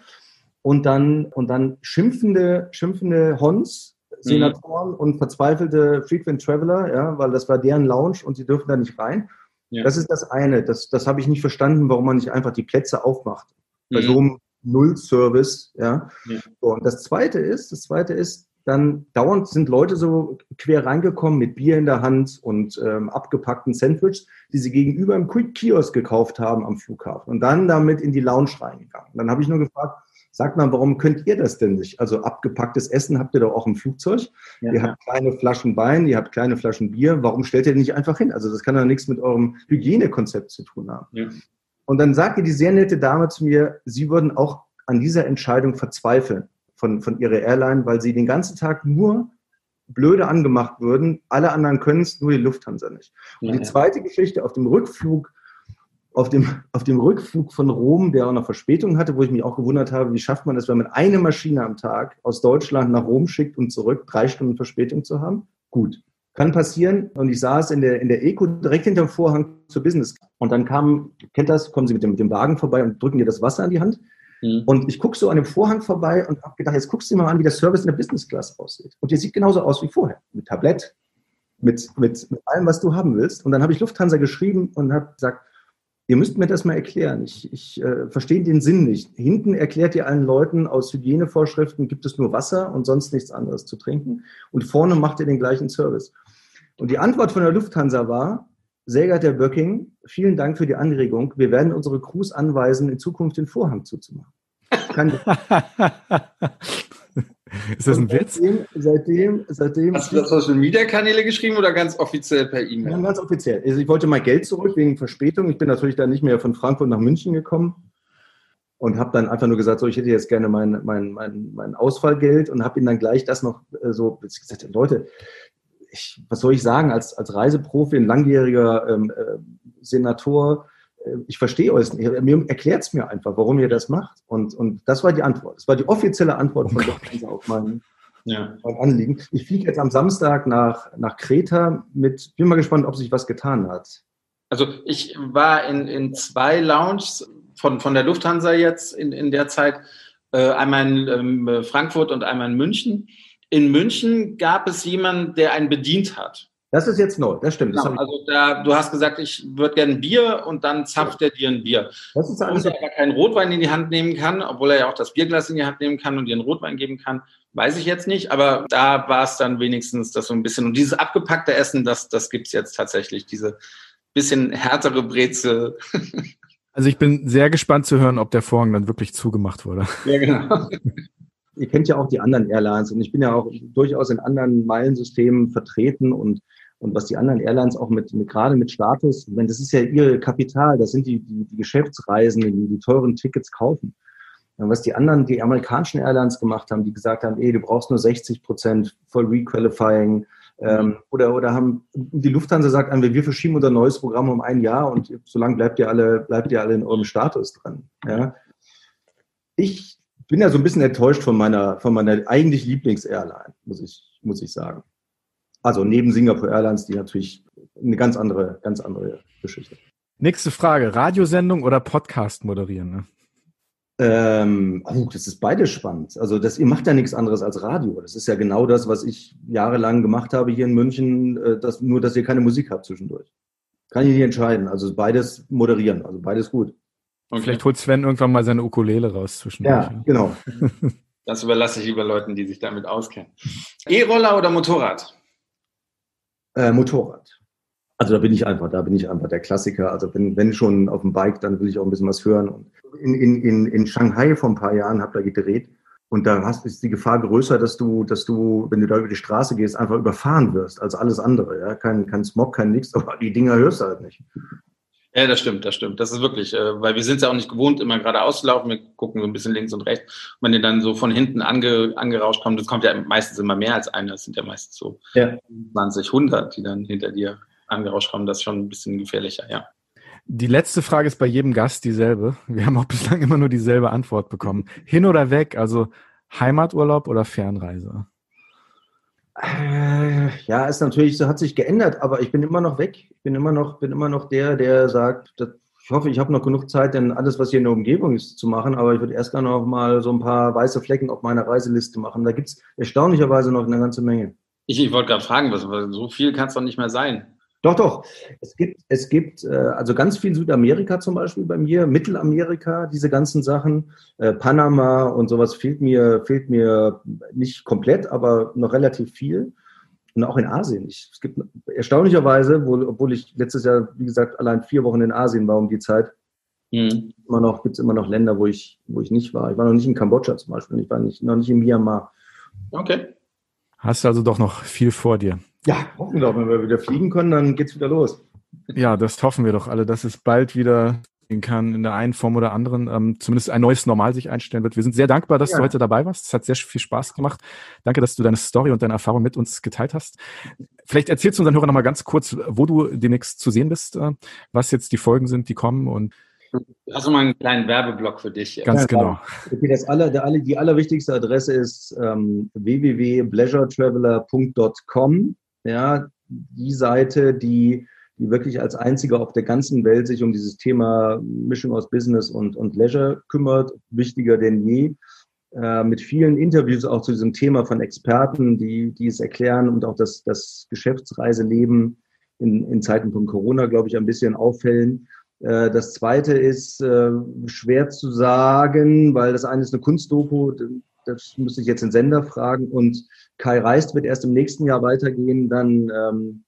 und dann, und dann schimpfende, schimpfende Hons, Senatoren mhm. und verzweifelte Frequent Traveler, ja, weil das war deren Lounge und sie dürfen da nicht rein. Ja. Das ist das eine. Das, das habe ich nicht verstanden, warum man nicht einfach die Plätze aufmacht. Bei mhm. so einem Null-Service, ja. ja. So, und das zweite ist, das zweite ist, dann dauernd sind Leute so quer reingekommen mit Bier in der Hand und ähm, abgepackten Sandwiches, die sie gegenüber im Quick Kiosk gekauft haben am Flughafen und dann damit in die Lounge reingegangen. Dann habe ich nur gefragt, sagt mal, warum könnt ihr das denn nicht? Also abgepacktes Essen habt ihr doch auch im Flugzeug. Ja, ihr habt kleine Flaschen Wein, ihr habt kleine Flaschen Bier. Warum stellt ihr nicht einfach hin? Also das kann doch nichts mit eurem Hygienekonzept zu tun haben. Ja. Und dann sagte die sehr nette Dame zu mir, sie würden auch an dieser Entscheidung verzweifeln von, von ihrer Airline, weil sie den ganzen Tag nur blöde angemacht würden. Alle anderen können es, nur die Lufthansa nicht. Und die zweite Geschichte auf dem Rückflug, auf dem, auf dem Rückflug von Rom, der auch noch Verspätung hatte, wo ich mich auch gewundert habe, wie schafft man es, wenn man eine Maschine am Tag aus Deutschland nach Rom schickt und zurück, drei Stunden Verspätung zu haben? Gut. Kann passieren. Und ich saß in der, in der Eco direkt hinter dem Vorhang zur Business. Und dann kam, kennt das, kommen Sie mit dem, mit dem Wagen vorbei und drücken dir das Wasser an die Hand. Mhm. Und ich gucke so an dem Vorhang vorbei und habe gedacht, jetzt guckst du dir mal an, wie der Service in der Business Class aussieht. Und der sieht genauso aus wie vorher. Mit Tablett, mit, mit, mit allem, was du haben willst. Und dann habe ich Lufthansa geschrieben und habe gesagt, ihr müsst mir das mal erklären. Ich, ich äh, verstehe den Sinn nicht. Hinten erklärt ihr allen Leuten, aus Hygienevorschriften gibt es nur Wasser und sonst nichts anderes zu trinken. Und vorne macht ihr den gleichen Service. Und die Antwort von der Lufthansa war, sehr geehrter Herr Böcking, vielen Dank für die Anregung. Wir werden unsere Crews anweisen, in Zukunft den Vorhang zuzumachen. Ist das ein Witz? Seitdem, seitdem, Hast du das Social Media Kanäle geschrieben oder ganz offiziell per E-Mail? Ja, ganz offiziell. Also ich wollte mal Geld zurück wegen Verspätung. Ich bin natürlich dann nicht mehr von Frankfurt nach München gekommen und habe dann einfach nur gesagt, so ich hätte jetzt gerne mein, mein, mein, mein Ausfallgeld und habe ihnen dann gleich das noch äh, so gesagt, Leute, ich, was soll ich sagen, als, als Reiseprofi, ein langjähriger ähm, äh, Senator, äh, ich verstehe euch nicht. Erklärt es mir einfach, warum ihr das macht. Und, und das war die Antwort. Das war die offizielle Antwort von Lufthansa auf mein, ja. mein Anliegen. Ich fliege jetzt am Samstag nach, nach Kreta mit, bin mal gespannt, ob sich was getan hat. Also ich war in, in zwei Lounges von, von der Lufthansa jetzt in, in der Zeit, äh, einmal in ähm, Frankfurt und einmal in München in München gab es jemanden, der einen bedient hat. Das ist jetzt neu, das stimmt. Genau, das also da, du hast gesagt, ich würde gerne ein Bier und dann zapft ja. er dir ein Bier. Das ist alles und er aber keinen Rotwein in die Hand nehmen kann, obwohl er ja auch das Bierglas in die Hand nehmen kann und dir einen Rotwein geben kann, weiß ich jetzt nicht. Aber da war es dann wenigstens das so ein bisschen. Und dieses abgepackte Essen, das, das gibt es jetzt tatsächlich, diese bisschen härtere Brezel. Also ich bin sehr gespannt zu hören, ob der Vorhang dann wirklich zugemacht wurde. Ja, genau. ihr kennt ja auch die anderen Airlines und ich bin ja auch durchaus in anderen Meilensystemen vertreten und und was die anderen Airlines auch mit, mit gerade mit Status, wenn das ist ja ihr Kapital, das sind die, die, die Geschäftsreisenden, die die teuren Tickets kaufen. Und was die anderen, die amerikanischen Airlines gemacht haben, die gesagt haben, ey, du brauchst nur 60 Prozent voll Requalifying, ähm, oder, oder haben die Lufthansa sagt einem, wir verschieben unser neues Programm um ein Jahr und solange bleibt ihr alle, bleibt ihr alle in eurem Status dran. Ja? Ich bin ja so ein bisschen enttäuscht von meiner, von meiner eigentlich Lieblings-Airline, muss ich, muss ich sagen. Also neben Singapore Airlines, die natürlich eine ganz andere, ganz andere Geschichte. Nächste Frage: Radiosendung oder Podcast moderieren? Ne? Ähm, oh, das ist beides spannend. Also das, ihr macht ja nichts anderes als Radio. Das ist ja genau das, was ich jahrelang gemacht habe hier in München, äh, das, nur dass ihr keine Musik habt zwischendurch. Kann ich nicht entscheiden. Also beides moderieren, also beides gut. Okay. Vielleicht holt Sven irgendwann mal seine Ukulele raus zwischendurch. Ja, genau. Das überlasse ich lieber Leuten, die sich damit auskennen. E-Roller oder Motorrad? Äh, Motorrad. Also da bin ich einfach, da bin ich einfach der Klassiker. Also wenn, wenn schon auf dem Bike, dann will ich auch ein bisschen was hören. Und in, in, in, in Shanghai vor ein paar Jahren habe da gedreht. Und da hast, ist die Gefahr größer, dass du, dass du, wenn du da über die Straße gehst, einfach überfahren wirst als alles andere. Ja? Kein, kein Smog, kein nichts, aber die Dinger hörst du halt nicht. Ja, das stimmt, das stimmt. Das ist wirklich, äh, weil wir sind es ja auch nicht gewohnt, immer gerade auszulaufen. Wir gucken so ein bisschen links und rechts. Und wenn die dann so von hinten ange, angerauscht kommen, das kommt ja meistens immer mehr als einer. Das sind ja meistens so ja. 20, 100, die dann hinter dir angerauscht kommen. Das ist schon ein bisschen gefährlicher, ja. Die letzte Frage ist bei jedem Gast dieselbe. Wir haben auch bislang immer nur dieselbe Antwort bekommen. Hin oder weg, also Heimaturlaub oder Fernreise? Äh, ja, ist natürlich, so hat sich geändert, aber ich bin immer noch weg. Ich bin immer noch, bin immer noch der, der sagt, ich hoffe, ich habe noch genug Zeit, denn alles, was hier in der Umgebung ist, zu machen. Aber ich würde erst dann noch mal so ein paar weiße Flecken auf meiner Reiseliste machen. Da gibt es erstaunlicherweise noch eine ganze Menge. Ich, ich wollte gerade fragen, was, so viel kann es doch nicht mehr sein. Doch, doch. Es gibt, es gibt äh, also ganz viel Südamerika zum Beispiel bei mir, Mittelamerika, diese ganzen Sachen, äh, Panama und sowas fehlt mir, fehlt mir nicht komplett, aber noch relativ viel. Und auch in Asien. Ich, es gibt erstaunlicherweise, wo, obwohl ich letztes Jahr, wie gesagt, allein vier Wochen in Asien war um die Zeit, mhm. immer noch, gibt es immer noch Länder, wo ich, wo ich nicht war. Ich war noch nicht in Kambodscha zum Beispiel, ich war nicht, noch nicht in Myanmar. Okay. Hast du also doch noch viel vor dir. Ja, hoffen wir doch, wenn wir wieder fliegen können, dann geht's wieder los. Ja, das hoffen wir doch alle, dass es bald wieder kann, in der einen Form oder anderen, ähm, zumindest ein neues Normal sich einstellen wird. Wir sind sehr dankbar, dass ja. du heute dabei warst. Es hat sehr viel Spaß gemacht. Danke, dass du deine Story und deine Erfahrung mit uns geteilt hast. Vielleicht erzählst du unseren Hörern nochmal ganz kurz, wo du demnächst zu sehen bist, äh, was jetzt die Folgen sind, die kommen und also mal einen kleinen Werbeblock für dich. Ganz ja, genau. Okay, das aller, der, die allerwichtigste Adresse ist ähm, www.pleasuretraveler.com. Ja, die Seite, die die wirklich als einzige auf der ganzen Welt sich um dieses Thema Mischung aus Business und, und Leisure kümmert, wichtiger denn je. Äh, mit vielen Interviews auch zu diesem Thema von Experten, die, die es erklären und auch das, das Geschäftsreiseleben in, in Zeiten von Corona, glaube ich, ein bisschen auffällen. Äh, das zweite ist äh, schwer zu sagen, weil das eine ist eine Kunstdoku, das müsste ich jetzt den Sender fragen. Und Kai Reist wird erst im nächsten Jahr weitergehen. Dann ähm,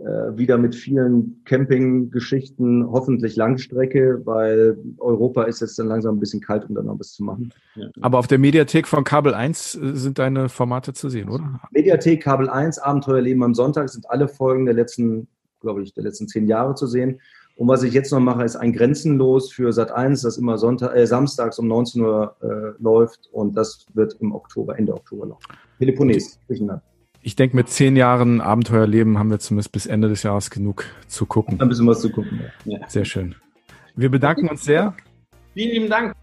äh, wieder mit vielen Campinggeschichten, hoffentlich Langstrecke, weil Europa ist jetzt dann langsam ein bisschen kalt, um da noch was zu machen. Aber auf der Mediathek von Kabel 1 äh, sind deine Formate zu sehen, oder? Mediathek, Kabel 1, Abenteuerleben am Sonntag sind alle Folgen der letzten, glaube ich, der letzten zehn Jahre zu sehen. Und was ich jetzt noch mache, ist ein Grenzenlos für Sat 1, das immer Sonntag, äh, samstags um 19 Uhr äh, läuft und das wird im Oktober, Ende Oktober laufen. Peloponnes, Griechenland ich denke, mit zehn Jahren Abenteuerleben haben wir zumindest bis Ende des Jahres genug zu gucken. Ein bisschen was zu gucken. Ja. Sehr schön. Wir bedanken uns sehr. Vielen lieben Dank.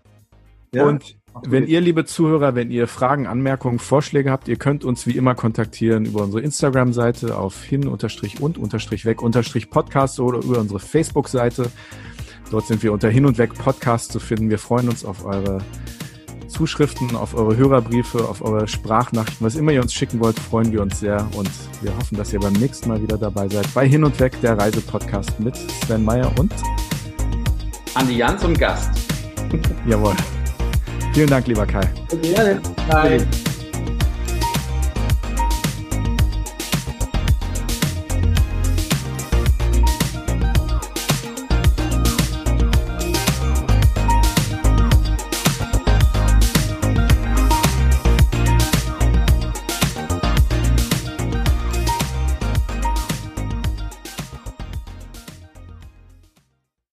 Ja. Und wenn ihr, liebe Zuhörer, wenn ihr Fragen, Anmerkungen, Vorschläge habt, ihr könnt uns wie immer kontaktieren über unsere Instagram-Seite auf hin-und-weg-podcast oder über unsere Facebook-Seite. Dort sind wir unter Hin und Weg Podcast zu finden. Wir freuen uns auf eure Zuschriften, auf eure Hörerbriefe, auf eure Sprachnachrichten, was immer ihr uns schicken wollt, freuen wir uns sehr und wir hoffen, dass ihr beim nächsten Mal wieder dabei seid bei Hin und Weg, der Reisepodcast mit Sven Meyer und Andi Jans und Gast. Jawohl. Vielen Dank, lieber Kai. Gerne. Bye.